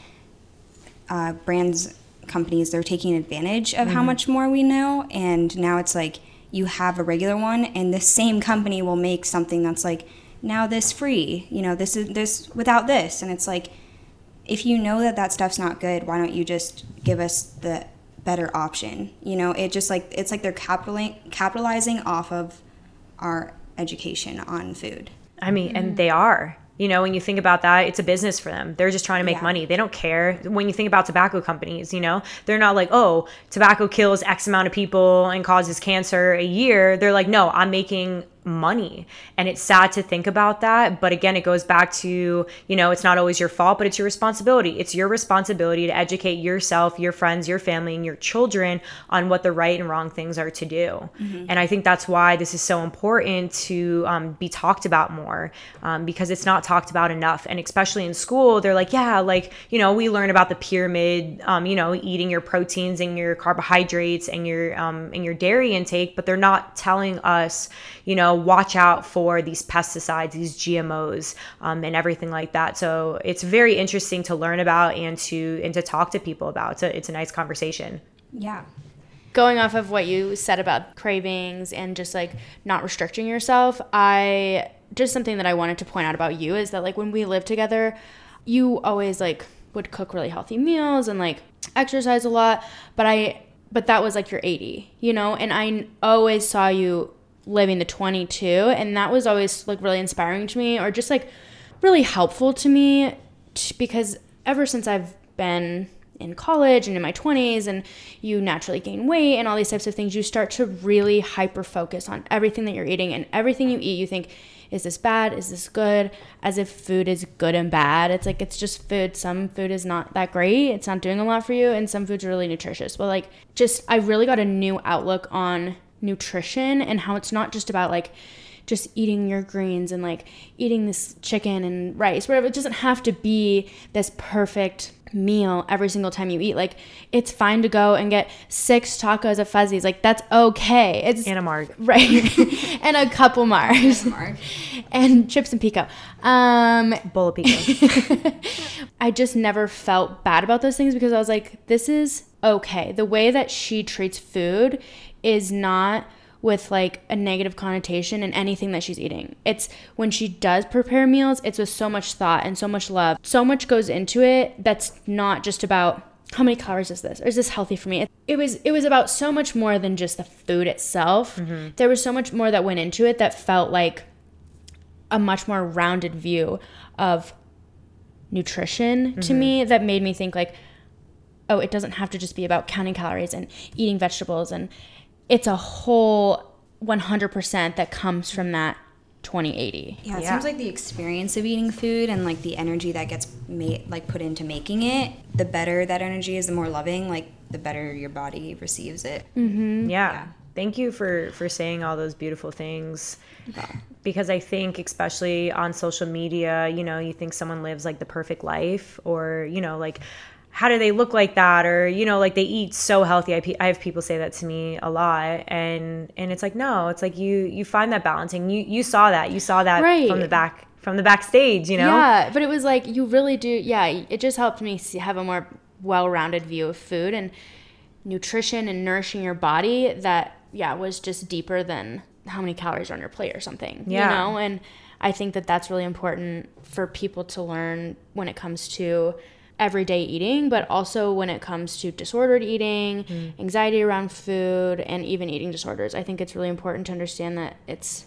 S2: uh, brands, companies, they're taking advantage of how much more we know. And now it's like you have a regular one, and the same company will make something that's like, now this free, you know, this is this without this. And it's like, if you know that that stuff's not good, why don't you just give us the better option? You know, it just like it's like they're capitalizing capitalizing off of our education on food.
S4: I mean, and mm-hmm. they are. You know, when you think about that, it's a business for them. They're just trying to make
S2: Yeah.
S4: money. They don't care. When you think about tobacco companies, you know, they're not like, oh, tobacco kills X amount of people and causes cancer a year. They're like, no, I'm making money. And it's sad to think about that. But again, it goes back to, you know, it's not always your fault, but it's your responsibility. It's your responsibility to educate yourself, your friends, your family, and your children on what the right and wrong things are to do. And I think that's why this is so important to um, be talked about more um, because it's not talked about enough. And especially in school, they're like, yeah, like, you know, we learn about the pyramid, um, you know, eating your proteins and your carbohydrates and your, um, and your dairy intake, but they're not telling us, you know, watch out for these pesticides, these GMOs, um, and everything like that. So it's very interesting to learn about and to and to talk to people about. It's a it's a nice conversation.
S2: Yeah.
S1: going off of what you said about cravings and just like not restricting yourself, I just something that I wanted to point out about you is that like when we lived together, you always like would cook really healthy meals and like exercise a lot, but I but that was like your 80, you know, and I always saw you living the 22 and that was always like really inspiring to me or just like really helpful to me t- because ever since I've been in college and in my 20s and you naturally gain weight and all these types of things you start to really hyper focus on everything that you're eating and everything you eat you think is this bad? Is this good? As if food is good and bad. It's like it's just food. Some food is not that great. It's not doing a lot for you and some foods are really nutritious. But like just i really got a new outlook on nutrition and how it's not just about like just eating your greens and like eating this chicken and rice, whatever. It doesn't have to be this perfect meal every single time you eat. Like it's fine to go and get six tacos of Fuzzy's. Like that's okay. It's
S4: Anna Marg.
S1: right. and a couple Mars.
S2: Mark.
S1: and chips and pico. Um
S4: Bowl of pico.
S1: I just never felt bad about those things because I was like, this is okay. The way that she treats food is not with like a negative connotation in anything that she's eating. It's when she does prepare meals, it's with so much thought and so much love. So much goes into it that's not just about how many calories is this? Or is this healthy for me? It, it was it was about so much more than just the food itself. Mm-hmm. There was so much more that went into it that felt like a much more rounded view of nutrition to mm-hmm. me that made me think like oh it doesn't have to just be about counting calories and eating vegetables and it's a whole 100% that comes from that 2080
S2: Yeah, it
S4: Yeah.
S2: seems like the experience of eating food and like the energy that gets made like put into making it, the better that energy is, the more loving, like the better your body receives it. Mm-hmm.
S4: yeah.
S2: Yeah.
S4: Thank you for for saying all those beautiful things. Yeah. Because I think especially on social media, you know, you think someone lives like the perfect life or, you know, like how do they look like that or you know like they eat so healthy I, pe- I have people say that to me a lot and and it's like no it's like you you find that balancing you you saw that you saw that
S1: Right.
S4: from the back from the backstage you know
S1: Yeah, but it was like you really do. Yeah, it just helped me see, have a more well-rounded view of food and nutrition and nourishing your body. That yeah was just deeper than how many calories are on your plate or something.
S4: Yeah.
S1: you know, and I think that that's really important for people to learn when it comes to everyday eating, but also when it comes to disordered eating,
S4: Mm.
S1: anxiety around food, and even eating disorders. I think it's really important to understand that it's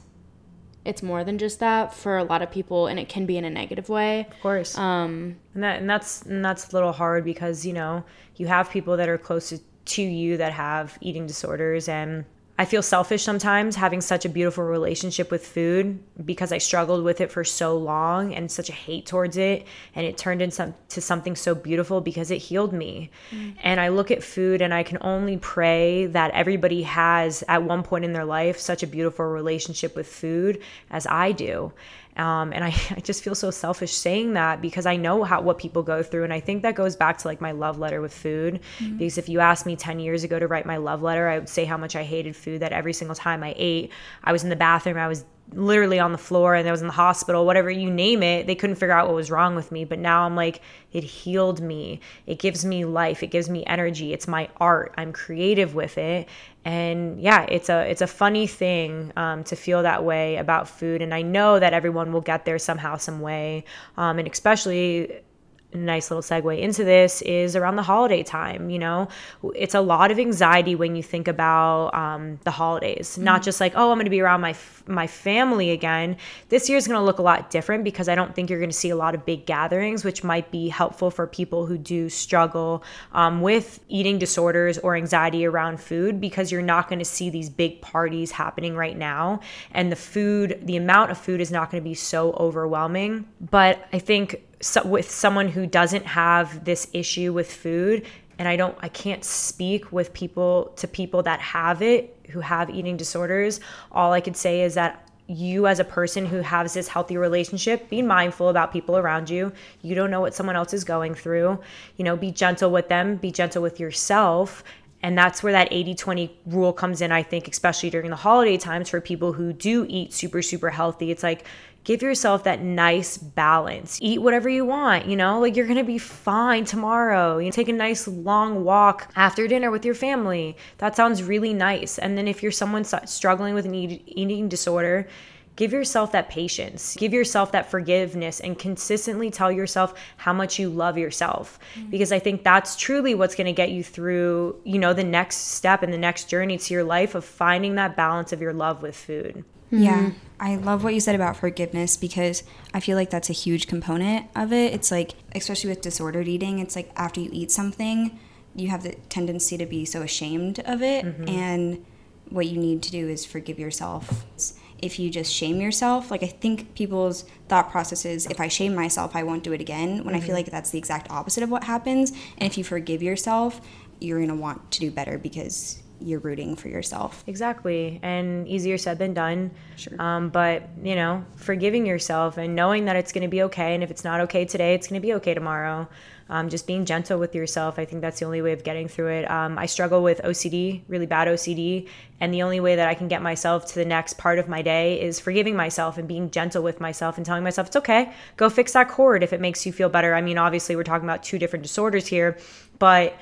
S1: it's more than just that for a lot of people and it can be in a negative way
S4: of course
S1: um
S4: and that and that's and that's a little hard because you know you have people that are close to, to you that have eating disorders and I feel selfish sometimes having such a beautiful relationship with food because I struggled with it for so long and such a hate towards it and it turned into to something so beautiful because it healed me. Mm. And I look at food and I can only pray that everybody has at one point in their life such a beautiful relationship with food as I do. Um, and I, I just feel so selfish saying that because I know how what people go through, and I think that goes back to like my love letter with food. Because if you asked me ten years ago to write my love letter, I would say how much I hated food. That every single time I ate, I was in the bathroom, I was literally on the floor, and I was in the hospital, whatever you name it. They couldn't figure out what was wrong with me. But now I'm like, it healed me. It gives me life. It gives me energy. It's my art. I'm creative with it, and yeah it's a it's a funny thing um, to feel that way about food and i know that everyone will get there somehow some way um, and especially nice little segue into this is around the holiday time. You know, it's a lot of anxiety when you think about um, the holidays. Mm-hmm. Not just like, oh, I'm going to be around my my family again. This year is going to look a lot different because I don't think you're going to see a lot of big gatherings, which might be helpful for people who do struggle um, with eating disorders or anxiety around food because you're not going to see these big parties happening right now, and the food, the amount of food is not going to be so overwhelming. But I think so, with someone who doesn't have this issue with food and I don't I can't speak with people to people that have it who have eating disorders. All I could say is that you as a person who has this healthy relationship be mindful about people around you. You don't know what someone else is going through. You know be gentle with them be gentle with yourself. And that's where that 80 20 rule comes in, I think, especially during the holiday times for people who do eat super, super healthy. It's like give yourself that nice balance. Eat whatever you want, you know, like you're gonna be fine tomorrow. You take a nice long walk after dinner with your family. That sounds really nice. And then if you're someone struggling with an eating disorder, give yourself that patience give yourself that forgiveness and consistently tell yourself how much you love yourself mm-hmm. because i think that's truly what's going to get you through you know the next step and the next journey to your life of finding that balance of your love with food
S2: Mm-hmm. Yeah. I love what you said about forgiveness because I feel like that's a huge component of it. It's like, especially with disordered eating, it's like after you eat something, you have the tendency to be so ashamed of it. Mm-hmm. And what you need to do is forgive yourself. If you just shame yourself, like I think people's thought process is if I shame myself, I won't do it again. When mm-hmm. I feel mm-hmm. like that's the exact opposite of what happens. And if you forgive yourself, you're going to want to do better because you're rooting for yourself.
S4: Exactly. And easier said than done. Sure. Um, but, you know, forgiving yourself and knowing that it's going to be okay. And if it's not okay today, it's going to be okay tomorrow. Um, just being gentle with yourself. I think that's the only way of getting through it. Um, I struggle with OCD, really bad OCD. And the only way that I can get myself to the next part of my day is forgiving myself and being gentle with myself and telling myself, it's okay. Go fix that cord if it makes you feel better. I mean, obviously, we're talking about two different disorders here, but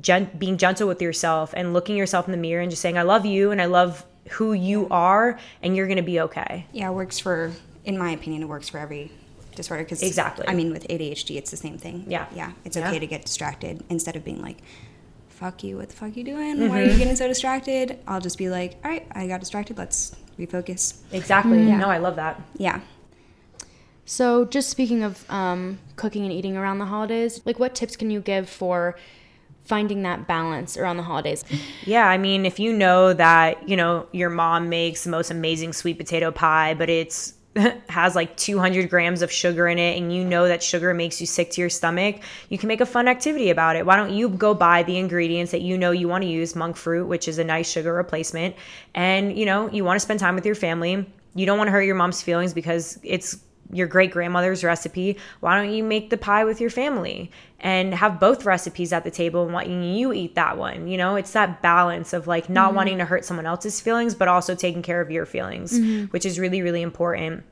S4: gen- being gentle with yourself and looking yourself in the mirror and just saying, I love you and I love who you are and you're going to be okay.
S2: Yeah, it works for, in my opinion, it works for every disorder because
S4: exactly.
S2: I mean, with ADHD, it's the same thing.
S4: Yeah,
S2: yeah, it's okay yeah. to get distracted instead of being like, "Fuck you! What the fuck are you doing? Mm-hmm. Why are you getting so distracted?" I'll just be like, "All right, I got distracted. Let's refocus."
S4: Exactly. Mm-hmm. Yeah. No, I love that.
S2: Yeah.
S1: So, just speaking of um, cooking and eating around the holidays, like what tips can you give for finding that balance around the holidays.
S4: Yeah, I mean, if you know that, you know, your mom makes the most amazing sweet potato pie, but it's has like 200 grams of sugar in it and you know that sugar makes you sick to your stomach you can make a fun activity about it why don't you go buy the ingredients that you know you want to use monk fruit which is a nice sugar replacement and you know you want to spend time with your family you don't want to hurt your mom's feelings because it's your great grandmother's recipe, why don't you make the pie with your family and have both recipes at the table and letting you eat that one? You know, it's that balance of like not mm-hmm. wanting to hurt someone else's feelings, but also taking care of your feelings, mm-hmm. which is really, really important.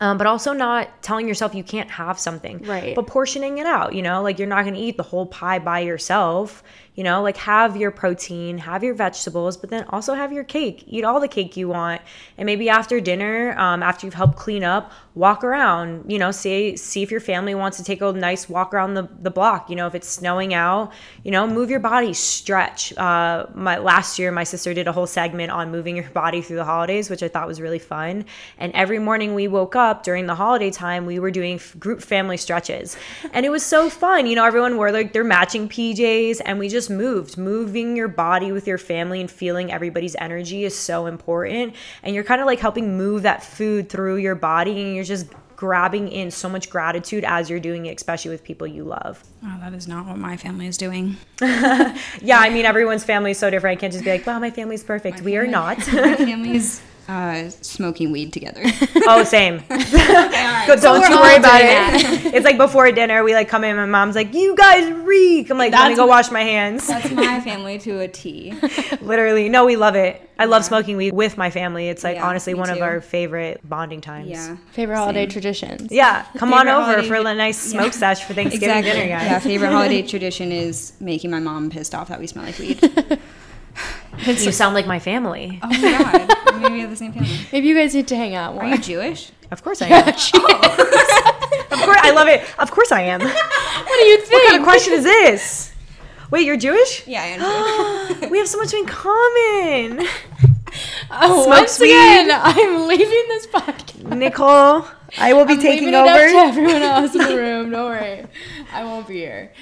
S4: Um, but also not telling yourself you can't have something,
S1: right?
S4: But portioning it out, you know, like you're not going to eat the whole pie by yourself you know like have your protein have your vegetables but then also have your cake. Eat all the cake you want. And maybe after dinner um, after you've helped clean up walk around you know see see if your family wants to take a nice walk around the, the block. You know if it's snowing out you know move your body stretch. Uh, my last year my sister did a whole segment on moving your body through the holidays which i thought was really fun. And every morning we woke up during the holiday time we were doing group family stretches. And it was so fun. You know everyone wore like their matching pjs and we just just moved. Moving your body with your family and feeling everybody's energy is so important. And you're kind of like helping move that food through your body and you're just grabbing in so much gratitude as you're doing it, especially with people you love.
S2: Oh, that is not what my family is doing.
S4: yeah, I mean, everyone's family is so different. I can't just be like, wow, my family's perfect. My we family, are not.
S2: my family's uh, smoking weed together.
S4: oh, same. okay, right. Don't so you worry about it. it's like before dinner, we like come in. My mom's like, "You guys reek." I'm like, that's "Let me go wash my hands."
S2: That's my family to a T.
S4: Literally, no, we love it. I yeah. love smoking weed with my family. It's like yeah, honestly one too. of our favorite bonding times.
S1: Yeah, favorite holiday traditions.
S4: Yeah, come favorite on over for a nice smoke yeah. sesh for Thanksgiving exactly. dinner, guys.
S2: Yeah, favorite holiday tradition is making my mom pissed off that we smell like weed.
S4: you sound like my family.
S2: Oh my god, maybe we have the same family.
S1: Maybe you guys need to hang out more.
S2: Are you Jewish?
S4: Of course I am. oh. Of course, I love it. Of course, I am. what
S1: do you think?
S4: What kind of question is this? Wait, you're Jewish?
S2: Yeah, I am.
S4: we have so much in common.
S1: Oh,
S4: Smoke
S1: once
S4: weed.
S1: again, I'm leaving this podcast.
S4: Nicole, I will be
S1: I'm
S4: taking
S1: leaving it up to
S4: over.
S1: everyone else in the room. Don't worry, I won't be here.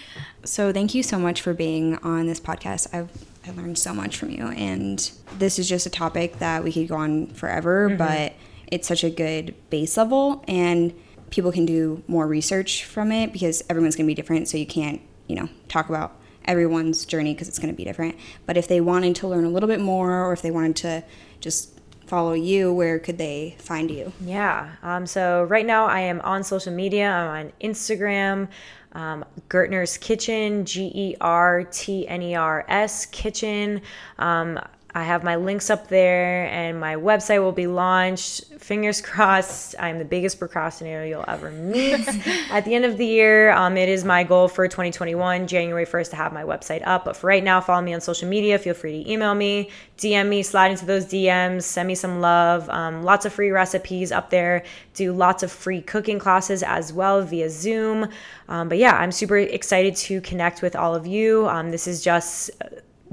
S2: So thank you so much for being on this podcast. I've I learned so much from you, and this is just a topic that we could go on forever, but it's such a good base level, and people can do more research from it because everyone's going to be different. So you can't, you know, talk about everyone's journey because it's going to be different. But if they wanted to learn a little bit more, or if they wanted to just follow you, where could they find you?
S4: Yeah. Um, so right now I am on social media. I'm on Instagram, um, Gertner's Kitchen, G E R T N E R S Kitchen. Um, I have my links up there, and my website will be launched. Fingers crossed. I'm the biggest procrastinator you'll ever meet. At the end of the year, um, it is my goal for 2021, January 1st, to have my website up. But for right now, follow me on social media. Feel free to email me, DM me, slide into those DMs, send me some love. Um, lots of free recipes up there. Do lots of free cooking classes as well via Zoom. Um, but yeah, I'm super excited to connect with all of you. Um, this is just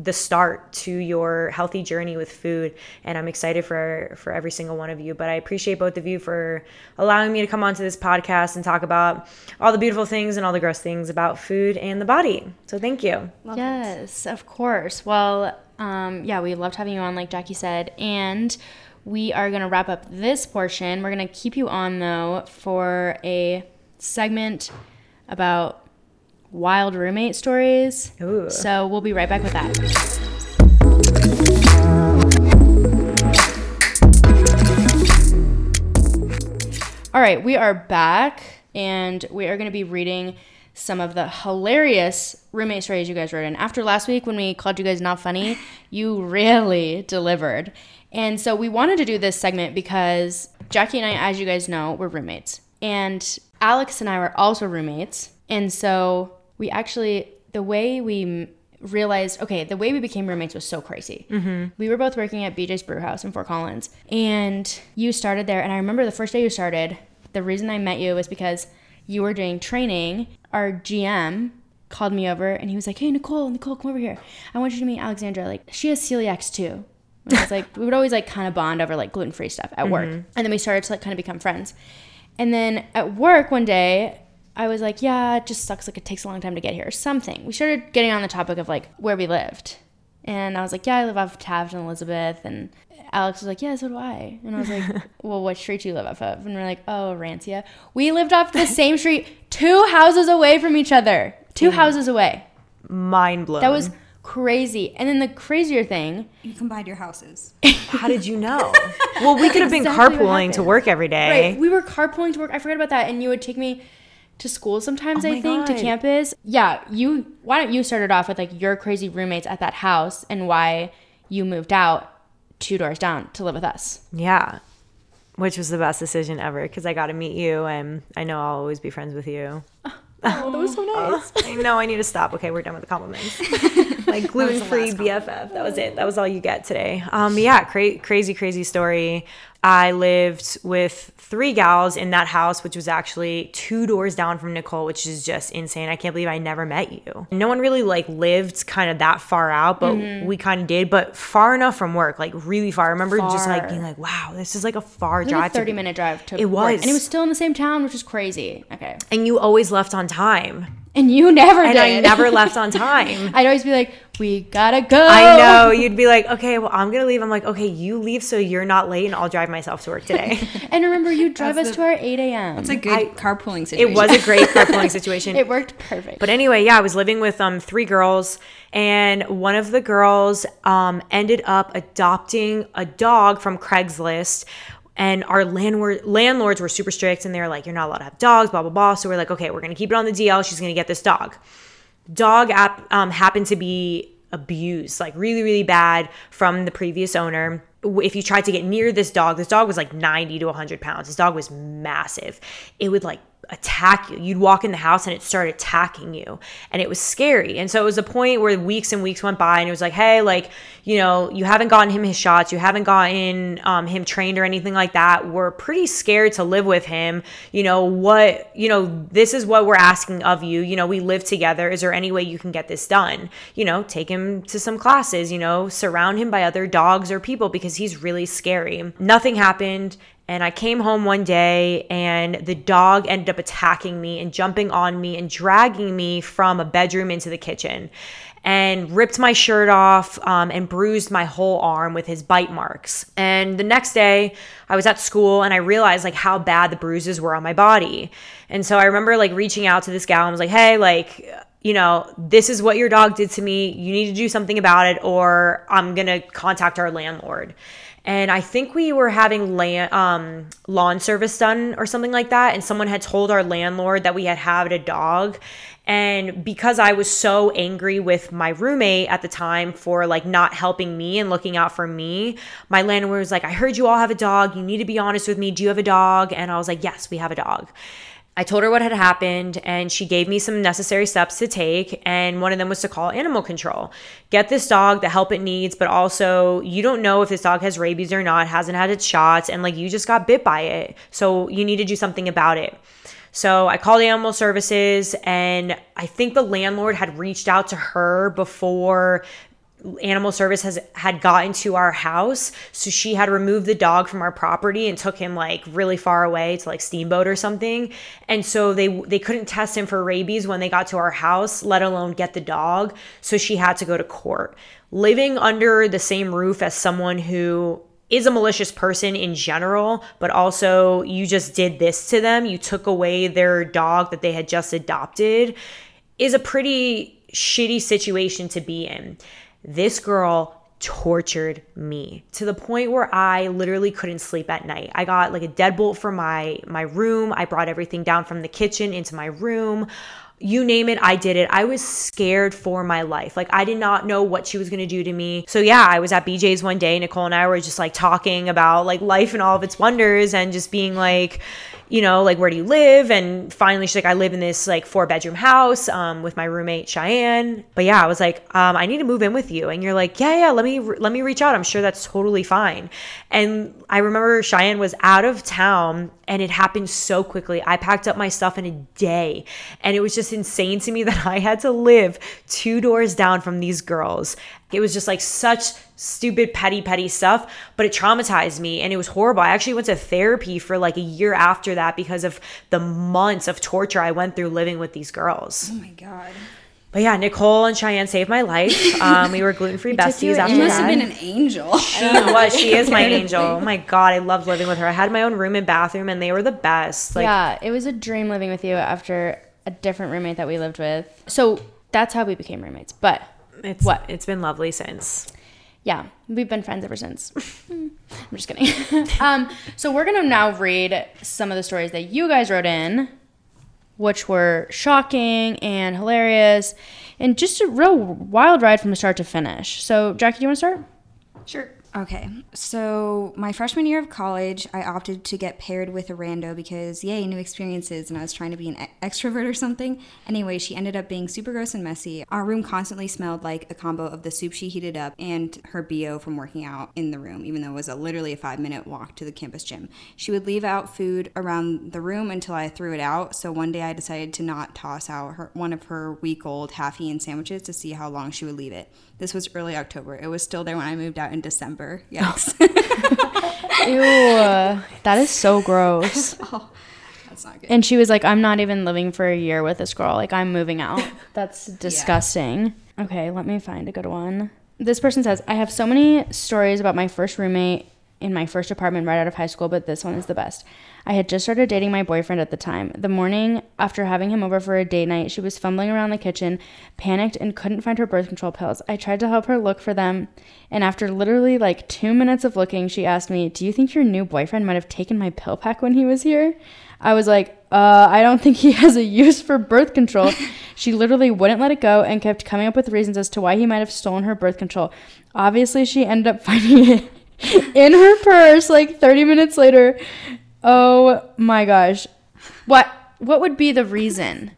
S4: the start to your healthy journey with food and i'm excited for for every single one of you but i appreciate both of you for allowing me to come onto this podcast and talk about all the beautiful things and all the gross things about food and the body so thank you
S1: yes, of course. Well, um, yeah, we loved having you on, like Jackie said, and we are gonna wrap up this portion. We're gonna keep you on though for a segment about wild roommate stories.
S4: Ooh.
S1: So we'll be right back with that. All right, we are back and we are going to be reading some of the hilarious roommate stories you guys wrote in. After last week when we called you guys not funny, you really delivered. And so we wanted to do this segment because Jackie and I, as you guys know, we're roommates. And Alex and I were also roommates. And so we actually, the way we realized, okay, the way we became roommates was so crazy. Mm-hmm. We were both working at BJ's Brew House in Fort Collins. And you started there. And I remember the first day you started, the reason I met you was because you were doing training. Our GM called me over and he was like, hey, Nicole, Nicole, come over here. I want you to meet Alexandra. Like, she has celiacs too. And I was like, we would always like kind of bond over like gluten free stuff at work. Mm-hmm. And then we started to like kind of become friends. And then at work one day, I was like, yeah, it just sucks. Like it takes a long time to get here or something. We started getting on the topic of like where we lived. And I was like, yeah, I live off Taft and Elizabeth. And Alex was like, yeah, so do I. And I was like, well, what street do you live off of? And we're like, oh, Rancia. We lived off the same street, two houses away from each other. Two mm. houses away.
S4: mind blown
S1: That was crazy. And then the crazier thing,
S2: You combined your houses.
S4: how did you know well we could have been
S1: exactly what
S4: carpooling to work every day
S1: Right. We were carpooling to work. I forgot about that. And you would take me to school sometimes,
S4: Oh
S1: I think, to campus. Yeah. You why don't you start it off with like your crazy roommates at that house and why you moved out two doors down to live with us.
S4: yeah which was the best decision ever because i got to meet you and i know i'll always be friends with you
S1: Oh, that was so nice.
S4: I know I need to stop. Okay, we're done with the compliments. like gluten free BFF. That was it. That was all you get today. Um, yeah, cra- crazy, crazy story. I lived with three gals in that house, which was actually two doors down from Nicole, which is just insane. I can't believe I never met you. No one really like lived kind of that far out, but mm-hmm. we kind of did, but far enough from work, like really far. I remember just like being like, wow, this is like a far
S1: It
S4: drive.
S1: like a
S4: to
S1: 30 minute drive to
S4: It
S1: work.
S4: was.
S1: And it was still in the same town, which is crazy. Okay.
S4: and you always left on time.
S1: And you never
S4: And
S1: did.
S4: I never left on time.
S1: I'd always be like, we gotta go.
S4: I know. You'd be like, okay, well, I'm going to leave. I'm like, okay, you leave so you're not late and I'll drive myself to work today.
S1: And remember, you drive us
S2: That's
S1: to our 8 a.m.
S2: It's a good
S4: I-
S2: carpooling situation.
S4: it was a great carpooling situation.
S1: It worked perfect.
S4: But anyway, yeah, I was living with um three girls, and one of the girls um ended up adopting a dog from Craigslist. And our landlord landlords were super strict, and they were like, "You're not allowed to have dogs." Blah blah blah. So we're like, "Okay, we're gonna keep it on the DL. She's gonna get this dog." Dog app um, happened to be abused, like really really bad from the previous owner. If you tried to get near this dog, this dog was like 90 to 100 pounds. This dog was massive. It would like attack you. You'd walk in the house and it started attacking you. And it was scary. And so it was a point where weeks and weeks went by and it was like, hey, like, you know, you haven't gotten him his shots, you haven't gotten um, him trained or anything like that. We're pretty scared to live with him. You know, what, you know, this is what we're asking of you. You know, we live together. Is there any way you can get this done? You know, take him to some classes, you know, surround him by other dogs or people because he's really scary. Nothing happened. And I came home one day and the dog ended up attacking me and jumping on me and dragging me from a bedroom into the kitchen and ripped my shirt off um, and bruised my whole arm with his bite marks. And the next day, I was at school and I realized like how bad the bruises were on my body. And so I remember like reaching out to this gal and was like, hey, like, you know, this is what your dog did to me. You need to do something about it, or I'm gonna contact our landlord and I think we were having land, um, lawn service done or something like that. And someone had told our landlord that we had had a dog. And because I was so angry with my roommate at the time for like not helping me and looking out for me, my landlord was like, I heard you all have a dog. You need to be honest with me. Do you have a dog? And I was like, Yes, we have a dog. I told her what had happened and she gave me some necessary steps to take. And one of them was to call animal control. Get this dog the help it needs, but also you don't know if this dog has rabies or not, hasn't had its shots, and like you just got bit by it. So you need to do something about it. So I called animal services and I think the landlord had reached out to her before animal service has had gotten to our house so she had removed the dog from our property and took him like really far away to like steamboat or something and so they they couldn't test him for rabies when they got to our house let alone get the dog so she had to go to court living under the same roof as someone who is a malicious person in general, but also you just did this to them. You took away their dog that they had just adopted, is a pretty shitty situation to be in. This girl tortured me to the point where I literally couldn't sleep at night. I got like a deadbolt for my my room. I brought everything down from the kitchen into my room. You name it, I did it. I was scared for my life. Like I did not know what she was going to do to me. So yeah, I was at BJ's one day. Nicole and I were just like talking about like life and all of its wonders and just being like, you know, like where do you live? And finally, she's like, I live in this like four bedroom house um, with my roommate Cheyenne. But yeah, I was like, um, I need to move in with you. And you're like, yeah, yeah, let me let me reach out. I'm sure that's totally fine. And I remember Cheyenne was out of town, and it happened so quickly. I packed up my stuff in a day, and it was just insane to me that I had to live two doors down from these girls. It was just like such stupid, petty, petty stuff, but it traumatized me and it was horrible. I actually went to therapy for like a year after that because of the months of torture I went through living with these girls.
S2: Oh my God.
S4: But yeah, Nicole and Cheyenne saved my life. Um, we were gluten free besties after
S2: You must
S4: that.
S2: have been an angel.
S4: She was. She is my angel. Oh my god, I loved living with her. I had my own room and bathroom, and they were the best. Like,
S1: yeah, it was a dream living with you after a different roommate that we lived with. So that's how we became roommates. But
S4: it's
S1: What?
S4: It's been lovely since.
S1: yeah, we've been friends ever since. I'm just kidding. um, so we're gonna now read some of the stories that you guys wrote in, which were shocking and hilarious, and just a real wild ride from start to finish. So, Jackie, do you want to start?
S2: Sure. Okay, so my freshman year of college, I opted to get paired with a rando because, yay, new experiences, and I was trying to be an extrovert or something. Anyway, she ended up being super gross and messy. Our room constantly smelled like a combo of the soup she heated up and her BO from working out in the room, even though it was a literally a five minute walk to the campus gym. She would leave out food around the room until I threw it out, so one day I decided to not toss out her, one of her week old half eaten sandwiches to see how long she would leave it. This was early October. It was still there when I moved out in December. Yes.
S1: Ew, that is so gross.
S2: Oh, that's not good.
S1: And she was like, I'm not even living for a year with this girl. Like, I'm moving out. That's disgusting. Okay, let me find a good one. This person says, I have so many stories about my first roommate in my first apartment right out of high school, but this one is the best. I had just started dating my boyfriend at the time. The morning after having him over for a date night, she was fumbling around the kitchen, panicked, and couldn't find her birth control pills. I tried to help her look for them, and after literally like two minutes of looking, she asked me, Do you think your new boyfriend might have taken my pill pack when he was here? I was like, uh, I don't think he has a use for birth control. she literally wouldn't let it go and kept coming up with reasons as to why he might have stolen her birth control. Obviously, she ended up finding it in her purse like 30 minutes later. Oh my gosh. What? What would be the reason?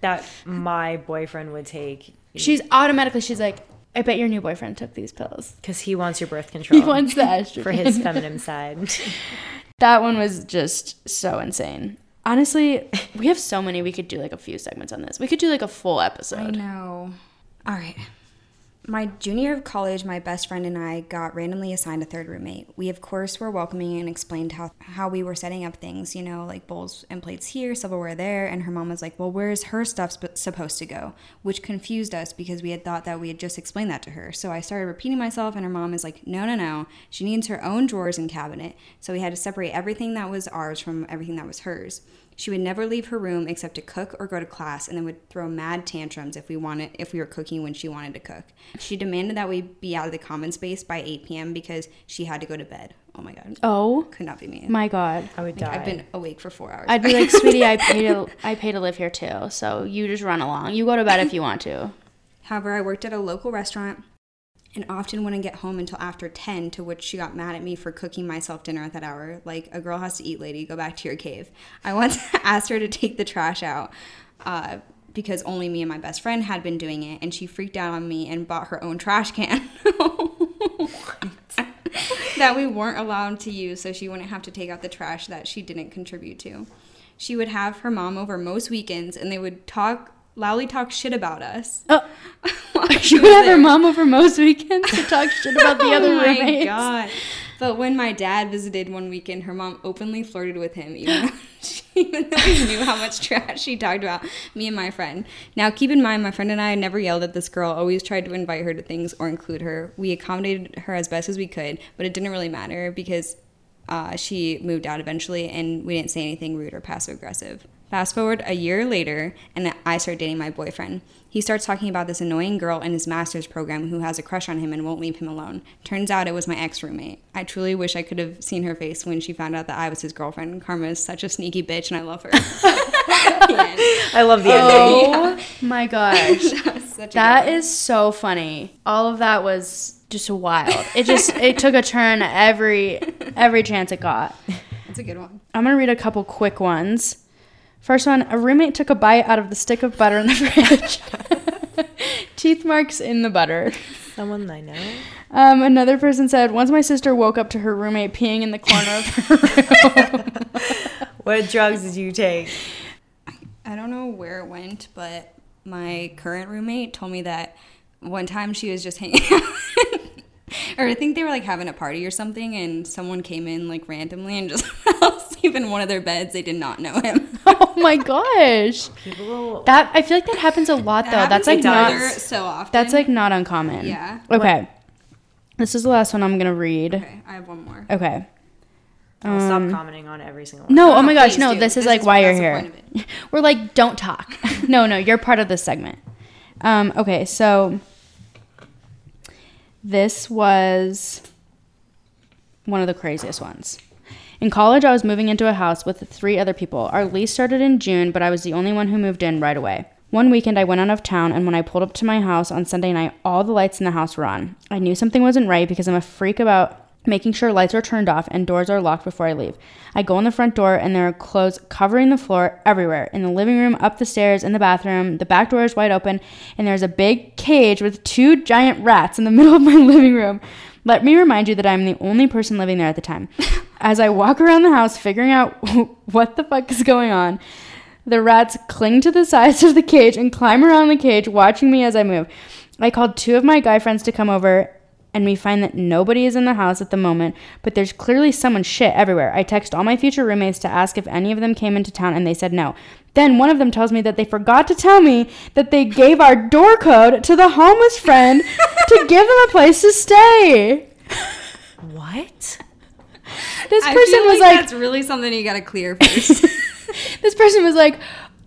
S4: That my boyfriend would take
S1: She's automatically she's like, I bet your new boyfriend took these pills.
S4: because he wants your birth control.
S1: He wants the estrogen
S4: for his feminine side.
S1: That one was just so insane. Honestly, we have so many. We could do like a few segments on this. We could do like a full episode.
S2: I
S1: episode.
S2: know. All right. My junior of college, my best friend and I got randomly assigned a third roommate. We, of course, were welcoming and explained how, how we were setting up things, you know, like bowls and plates here, silverware there. And her mom was like, Well, where's her stuff sp- supposed to go? Which confused us because we had thought that we had just explained that to her. So I started repeating myself, and her mom is like, No, no, no. She needs her own drawers and cabinet. So we had to separate everything that was ours from everything that was hers. She would never leave her room except to cook or go to class, and then would throw mad tantrums if we wanted if we were cooking when she wanted to cook. She demanded that we be out of the common space by 8 p.m. because she had to go to bed. Oh my god,
S1: Oh
S2: could not be me.
S1: my god.
S4: I would
S2: Like,
S4: die.
S2: I've been awake for four hours.
S1: I'd be like, sweetie, I pay to I pay to live here too. So you just run along. You go to bed if you want to.
S2: However, I worked at a local restaurant and often wouldn't get home until after 10, to which she got mad at me for cooking myself dinner at that hour. Like, a girl has to eat, lady. Go back to your cave. I once asked her to take the trash out uh, because only me and my best friend had been doing it, and she freaked out on me and bought her own trash can. that we weren't allowed to use so she wouldn't have to take out the trash that she didn't contribute to. She would have her mom over most weekends and they would talk loudly talk shit about us.
S1: Oh,
S2: she
S1: would have her mom over most weekends to talk shit about the other
S2: oh my
S1: roommates.
S2: god. But when my dad visited one weekend, her mom openly flirted with him, even though, she, even though we knew how much trash she talked about me and my friend. Now, keep in mind, my friend and I never yelled at this girl, always tried to invite her to things or include her. We accommodated her as best as we could, but it didn't really matter because uh, she moved out eventually and we didn't say anything rude or passive aggressive. Fast forward a year later, and I start dating my boyfriend. He starts talking about this annoying girl in his master's program who has a crush on him and won't leave him alone. Turns out it was my ex roommate. I truly wish I could have seen her face when she found out that I was his girlfriend. Karma is such a sneaky bitch, and I love her.
S4: I love the oh ending.
S1: Oh my gosh.
S2: that was such a
S1: That
S2: good one.
S1: is so funny. All of that was just wild. It just it took a turn every every chance it got.
S2: That's a good one.
S1: I'm gonna read a couple quick ones. First one: A roommate took a bite out of the stick of butter in the fridge. Teeth marks in the butter.
S4: Someone I know.
S1: Um, another person said, once my sister woke up to her roommate peeing in the corner of her room.
S4: What drugs did you take?
S2: I don't know where it went, but my current roommate told me that one time she was just hanging out. or I think they were like having a party or something, and someone came in like randomly and just fell asleep in one of their beds. They did not know him.
S1: oh my gosh.
S4: People.
S1: That I feel like that happens a lot though. That's like not
S2: so often.
S1: that's like not uncommon.
S2: Yeah.
S1: Okay. This is the last one I'm gonna read.
S2: Okay, I have one more.
S1: Okay.
S4: I'll
S1: Um,
S4: stop commenting on every single one.
S1: No, oh
S2: No,
S1: my gosh, no,
S2: do.
S1: this is
S2: This
S1: like
S2: is-
S1: why you're here.
S2: point of it.
S1: We're like, don't talk. no, no, you're part of this segment. Um, okay, so this was one of the craziest ones. In college, I was moving into a house with three other people. Our lease started in June, but I was the only one who moved in right away. One weekend, I went out of town, and when I pulled up to my house on Sunday night, all the lights in the house were on. I knew something wasn't right because I'm a freak about making sure lights are turned off and doors are locked before I leave. I go in the front door, and there are clothes covering the floor everywhere in the living room, up the stairs, in the bathroom. The back door is wide open, and there's a big cage with two giant rats in the middle of my living room. Let me remind you that I'm the only person living there at the time. As I walk around the house figuring out what the fuck is going on, the rats cling to the sides of the cage and climb around the cage, watching me as I move. I called two of my guy friends to come over, and we find that nobody is in the house at the moment, but there's clearly someone's shit everywhere. I text all my future roommates to ask if any of them came into town, and they said no. Then one of them tells me that they forgot to tell me that they gave our door code to the homeless friend to give them a place to stay.
S4: What?
S1: This
S2: I
S1: person was
S2: like,
S1: like,
S2: that's really something you gotta clear first.
S1: this person was like,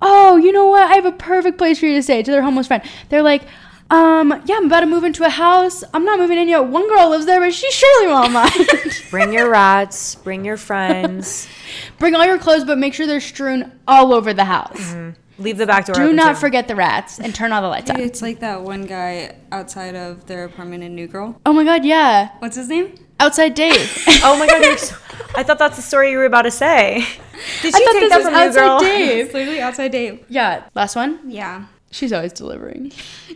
S1: "Oh, you know what? I have a perfect place for you to stay." To their homeless friend, they're like, "Um, yeah, I'm about to move into a house. I'm not moving in yet. One girl lives there, but she surely won't mind.
S4: Bring your rats. Bring your friends.
S1: Bring all your clothes, but make sure they're strewn all over the house.
S4: Leave the back door.
S1: Do not
S4: too.
S1: forget the rats and turn all the lights on."
S2: it's like that one guy outside of their apartment in New Girl.
S1: Oh my God, yeah.
S2: What's his name?
S1: Outside Dave.
S4: Oh my god, you're so, I thought that's the story you were about to say. Did
S1: I
S4: you
S1: thought
S4: take
S1: this
S4: that
S1: was
S4: from New
S1: Outside
S4: Girl?
S1: Dave.
S2: It's literally outside Dave.
S1: Yeah. Last one.
S2: Yeah.
S1: She's always delivering.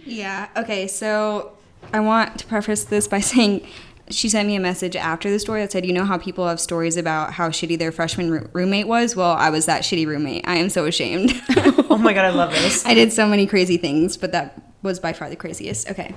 S2: Yeah. Okay. So I want to preface this by saying she sent me a message after the story that said, "You know how people have stories about how shitty their freshman roo- roommate was? Well, I was that shitty roommate. I am so ashamed.
S4: Oh my god, I love this.
S2: I did so many crazy things, but that was by far the craziest. Okay.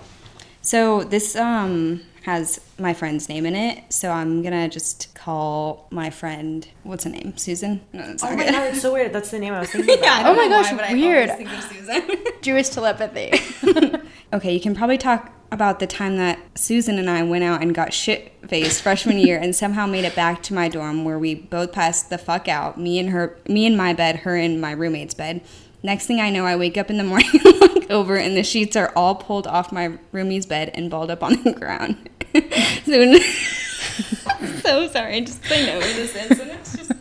S2: So this um has my friend's name in it, so I'm gonna just call my friend. What's her name? Susan. No, that's
S4: Oh my
S2: good.
S4: god, it's so weird. That's the name I was thinking about.
S2: Yeah,
S1: Oh my gosh,
S2: why,
S1: weird.
S2: think of Susan.
S1: Jewish telepathy.
S2: Okay, you can probably talk about the time that Susan and I went out and got shit faced freshman year and somehow made it back to my dorm where we both passed the fuck out. Me and her, me in my bed, her in my roommate's bed. Next thing I know, I wake up in the morning, and look over, and the sheets are all pulled off my roomie's bed and balled up on the ground. so, so sorry, I just no to this and it's just.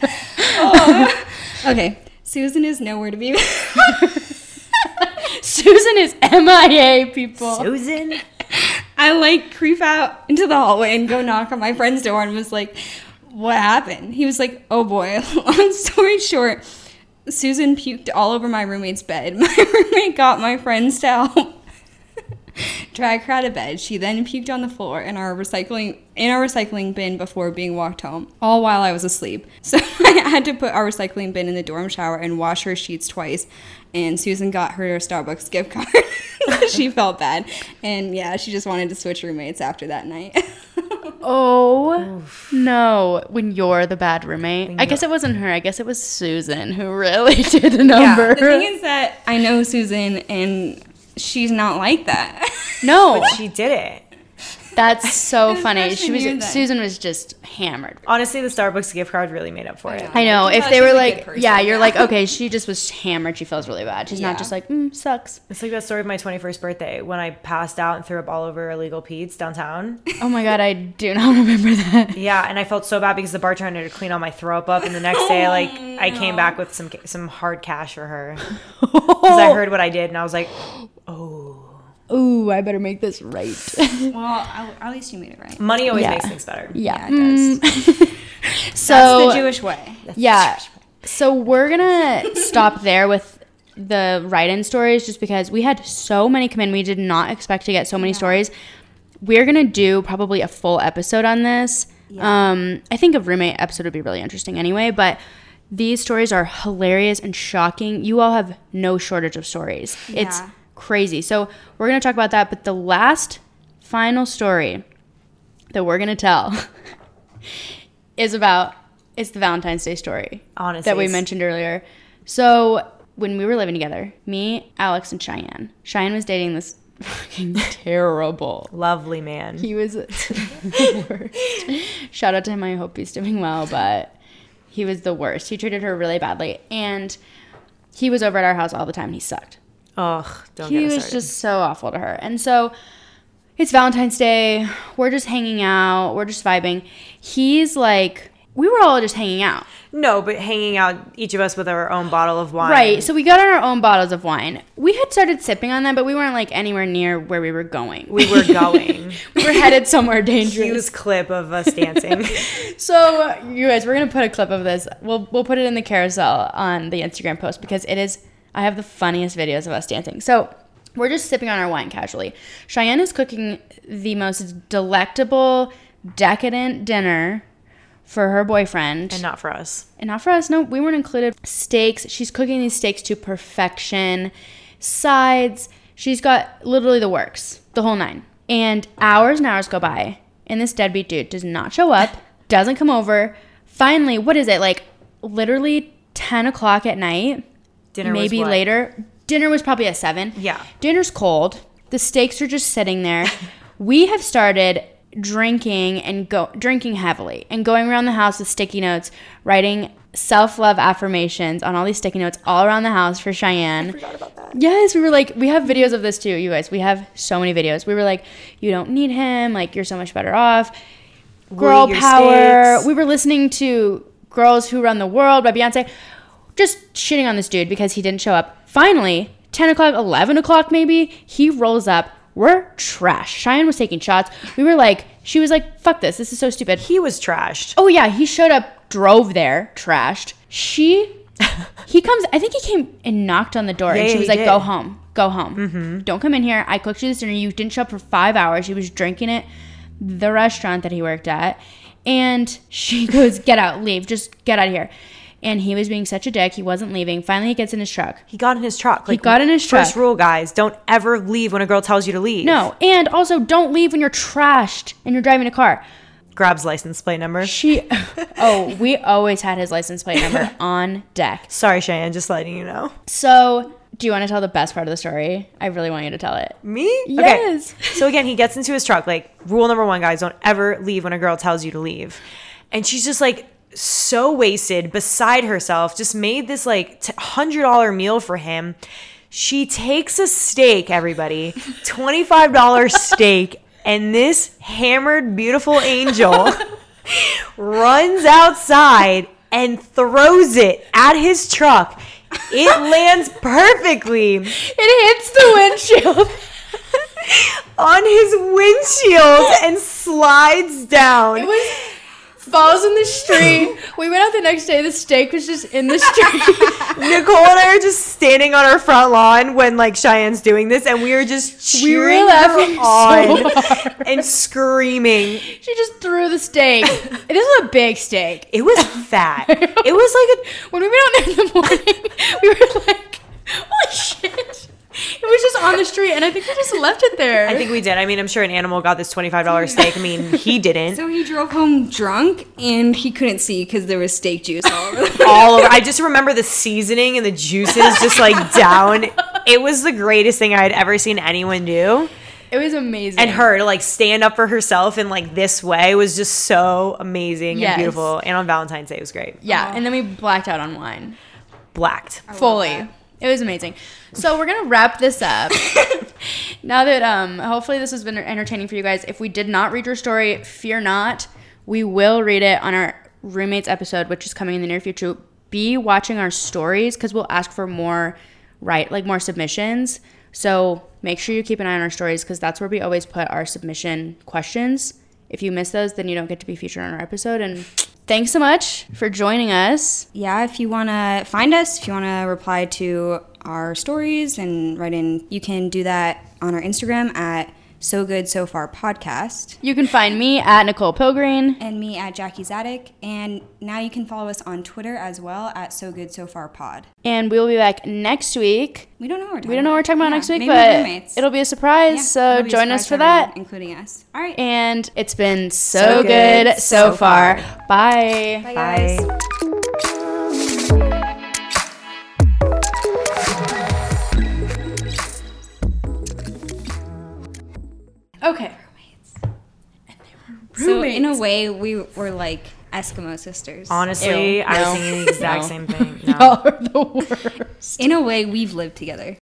S2: Oh. Okay, Susan is nowhere to be.
S1: Susan is MIA, people.
S4: Susan?
S2: I like creep out into the hallway and go knock on my friend's door and was like, What happened? He was like, Oh boy, long story short, Susan puked all over my roommate's bed. My roommate got my friends to help drag her out of bed. She then puked on the floor in our recycling in our recycling bin before being walked home, all while I was asleep. So I had to put our recycling bin in the dorm shower and wash her sheets twice. And Susan got her Starbucks gift card. she felt bad. And yeah, she just wanted to switch roommates after that night.
S1: Oh no! When you're the bad roommate, I guess it wasn't her. I guess it was Susan who really did the number.
S2: the thing is that I know Susan and she's not like that.
S1: no,
S4: But she did it.
S1: that's so
S2: It
S1: funny. She was. Susan was just hammered.
S4: Honestly, the Starbucks gift card really made up for it.
S1: I know. If they were like,
S2: person,
S1: yeah, you're
S2: yeah.
S1: like, okay, she just was hammered. She feels really bad. She's
S2: Yeah.
S1: not just like, mm, sucks.
S4: It's like that story of my 21st birthday when I passed out and threw up all over Illegal Pete's downtown.
S1: Oh my god, I do not remember that.
S4: Yeah, and I felt so bad because the bartender had to clean all my throw up up, and the next day, like, I came back with some some hard cash for her because I heard what I did, and I was like,
S1: Oh, Oh, I better make this right.
S2: well, at at least you made it right.
S4: money always
S1: Yeah.
S4: makes things better.
S1: yeah.
S2: Yeah, it does.
S1: So
S2: That's the Jewish way.
S1: Yeah. So we're gonna stop there with the write-in stories, just because we had so many come in. We did not expect to get so many stories. We're gonna do probably a full episode on this. Um, I think a roommate episode would be really interesting anyway, but. These stories are hilarious and shocking. You all have no shortage of stories. It's
S2: Yeah.
S1: Crazy. So, we're going to talk about that. But the last final story that we're going to tell is about it's the Valentine's Day story
S4: Honestly,
S1: that we mentioned earlier. So when we were living together, me, Alex, and Cheyenne. Cheyenne was dating this fucking terrible.
S4: Lovely man.
S1: He was the worst. Shout out to him. I hope he's doing well, but he was the worst. He treated her really badly, and he was over at our house all the time. And he sucked
S4: Ugh, don't
S1: he was just so awful to her. And so it's Valentine's Day. We're just hanging out. We're just vibing. He's like, we were all just hanging out.
S4: no, but hanging out each of us with our own bottle of wine.
S1: Right. So we got on our own bottles of wine. We had started sipping on them, but we weren't like anywhere near where we were going.
S4: we were going.
S1: we were headed somewhere dangerous.
S4: Huge clip of us dancing.
S1: So you guys, we're gonna put a clip of this. We'll we'll put it in the carousel on the Instagram post because it is. I have the funniest videos of us dancing. So we're just sipping on our wine casually. Cheyenne is cooking the most delectable, decadent dinner for her boyfriend,
S4: and not for us.
S1: and not for us. No, we weren't included. Steaks. She's cooking these steaks to perfection. Sides. She's got literally the works, the whole nine. And hours and hours go by, and this deadbeat dude does not show up, doesn't come over. Finally, what is it like? Literally ten o'clock at night,
S4: Dinner
S1: maybe
S4: what?
S1: later. Dinner was probably at seven.
S4: Yeah.
S1: Dinner's cold. The steaks are just sitting there. we have started drinking and go drinking heavily and going around the house with sticky notes, writing self-love affirmations on all these sticky notes all around the house for Cheyenne. I forgot about that. Yes, we were like, we have videos of this too, you guys. We have so many videos. We were like, you don't need him. Like, you're so much better off. Girl power.
S4: steaks.
S1: We were listening to Girls Who Run the World by Beyonce. Just shitting on this dude because he didn't show up. Finally, 10 o'clock, 11 o'clock maybe, he rolls up. We're trash. Cheyenne was taking shots. We were like, She was like, fuck this. This is so stupid.
S4: He was trashed.
S1: Oh yeah, he showed up, drove there, trashed. She, he comes. I think he came and knocked on the door, and she was
S4: he
S1: like, "Go home, go home.
S4: Mm-hmm.
S1: Don't come in here. I cooked you this dinner. You didn't show up for five hours. She was drinking at the restaurant that he worked at, and she goes, "Get out, leave, just get out of here." And he was being such a dick. He wasn't leaving. Finally, he gets in his truck.
S4: He got in his truck. Like,
S1: got in his
S4: First
S1: truck.
S4: rule, guys: don't ever leave when a girl tells you to leave.
S1: No, and also don't leave when you're trashed and you're driving a car.
S4: Grabs license plate number.
S1: She, oh, we always had his license plate number on deck.
S4: Sorry, Cheyenne. Just letting you know.
S1: So, do you want to tell the best part of the story? I really want you to tell it.
S4: Me?
S1: Yes.
S4: Okay. So again, he gets into his truck. Like rule number one, guys: don't ever leave when a girl tells you to leave. And she's just like so wasted, beside herself. Just made this like hundred dollar meal for him. She takes a steak, everybody, twenty five dollar steak, and this hammered beautiful angel runs outside and throws it at his truck. It lands perfectly
S1: It hits the windshield.
S4: on his windshield and slides down.
S1: It was falls in the street. We went out the next day. The steak was just in the street.
S4: Nicole and I are just standing on our front lawn when like Cheyenne's doing this, and we are just
S1: We were
S4: cheering
S1: laughing
S4: her on
S1: so
S4: and screaming.
S1: she just threw the steak. This is a big steak.
S4: It was fat. It was like
S1: When we went out there in the morning, we were like, "Holy shit!" It was just on the street, and I think we just left it there.
S4: I think we did. I mean, I'm sure an animal got this twenty five dollar steak. I mean, he didn't.
S2: So he drove home drunk and he couldn't see because there was steak juice all over. the-
S4: all over. I just remember the seasoning and the juices just like down. It was the greatest thing I had ever seen anyone do.
S1: it was amazing.
S4: And her to like stand up for herself in like this way was just so amazing
S1: Yes.
S4: and beautiful. And on Valentine's Day it was great.
S1: yeah, and then we blacked out on wine.
S4: Blacked.
S1: fully. It was amazing. So we're gonna wrap this up. now that um, hopefully this has been entertaining for you guys. If we did not read your story, fear not. We will read it on our roommates episode, which is coming in the near future. Be watching our stories because we'll ask for more, right? Like more submissions. So make sure you keep an eye on our stories because that's where we always put our submission questions. If you miss those, then you don't get to be featured on our episode. And thanks so much for joining us.
S2: yeah, if you want to find us, if you want to reply to our stories and write in, you can do that on our Instagram at So Good So Far Podcast
S1: You can find me at Nicole Pilgreen.
S2: and me at Jackie Zadek. And now you can follow us on Twitter as well at So Good So Far Pod.
S1: And we will be back next week.
S2: We don't know what we're talking
S1: We don't know what we're talking about
S2: Yeah,
S1: next week,
S2: maybe
S1: but
S2: roommates.
S1: it'll be a surprise.
S2: Yeah,
S1: so
S2: it'll a
S1: join us for
S2: everyone,
S1: that.
S2: including us. All right.
S1: And it's been so,
S4: So
S1: good,
S4: good
S1: so,
S4: so
S1: far.
S4: far.
S1: Bye.
S2: Bye, guys.
S4: Bye.
S1: Okay. Roommates.
S2: So in a way, we were like Eskimo sisters.
S4: Honestly,
S1: Ew.
S4: I was
S1: No.
S4: thinking the exact
S1: No.
S4: same thing. No.
S1: Y'all are the worst.
S2: In a way, we've lived together.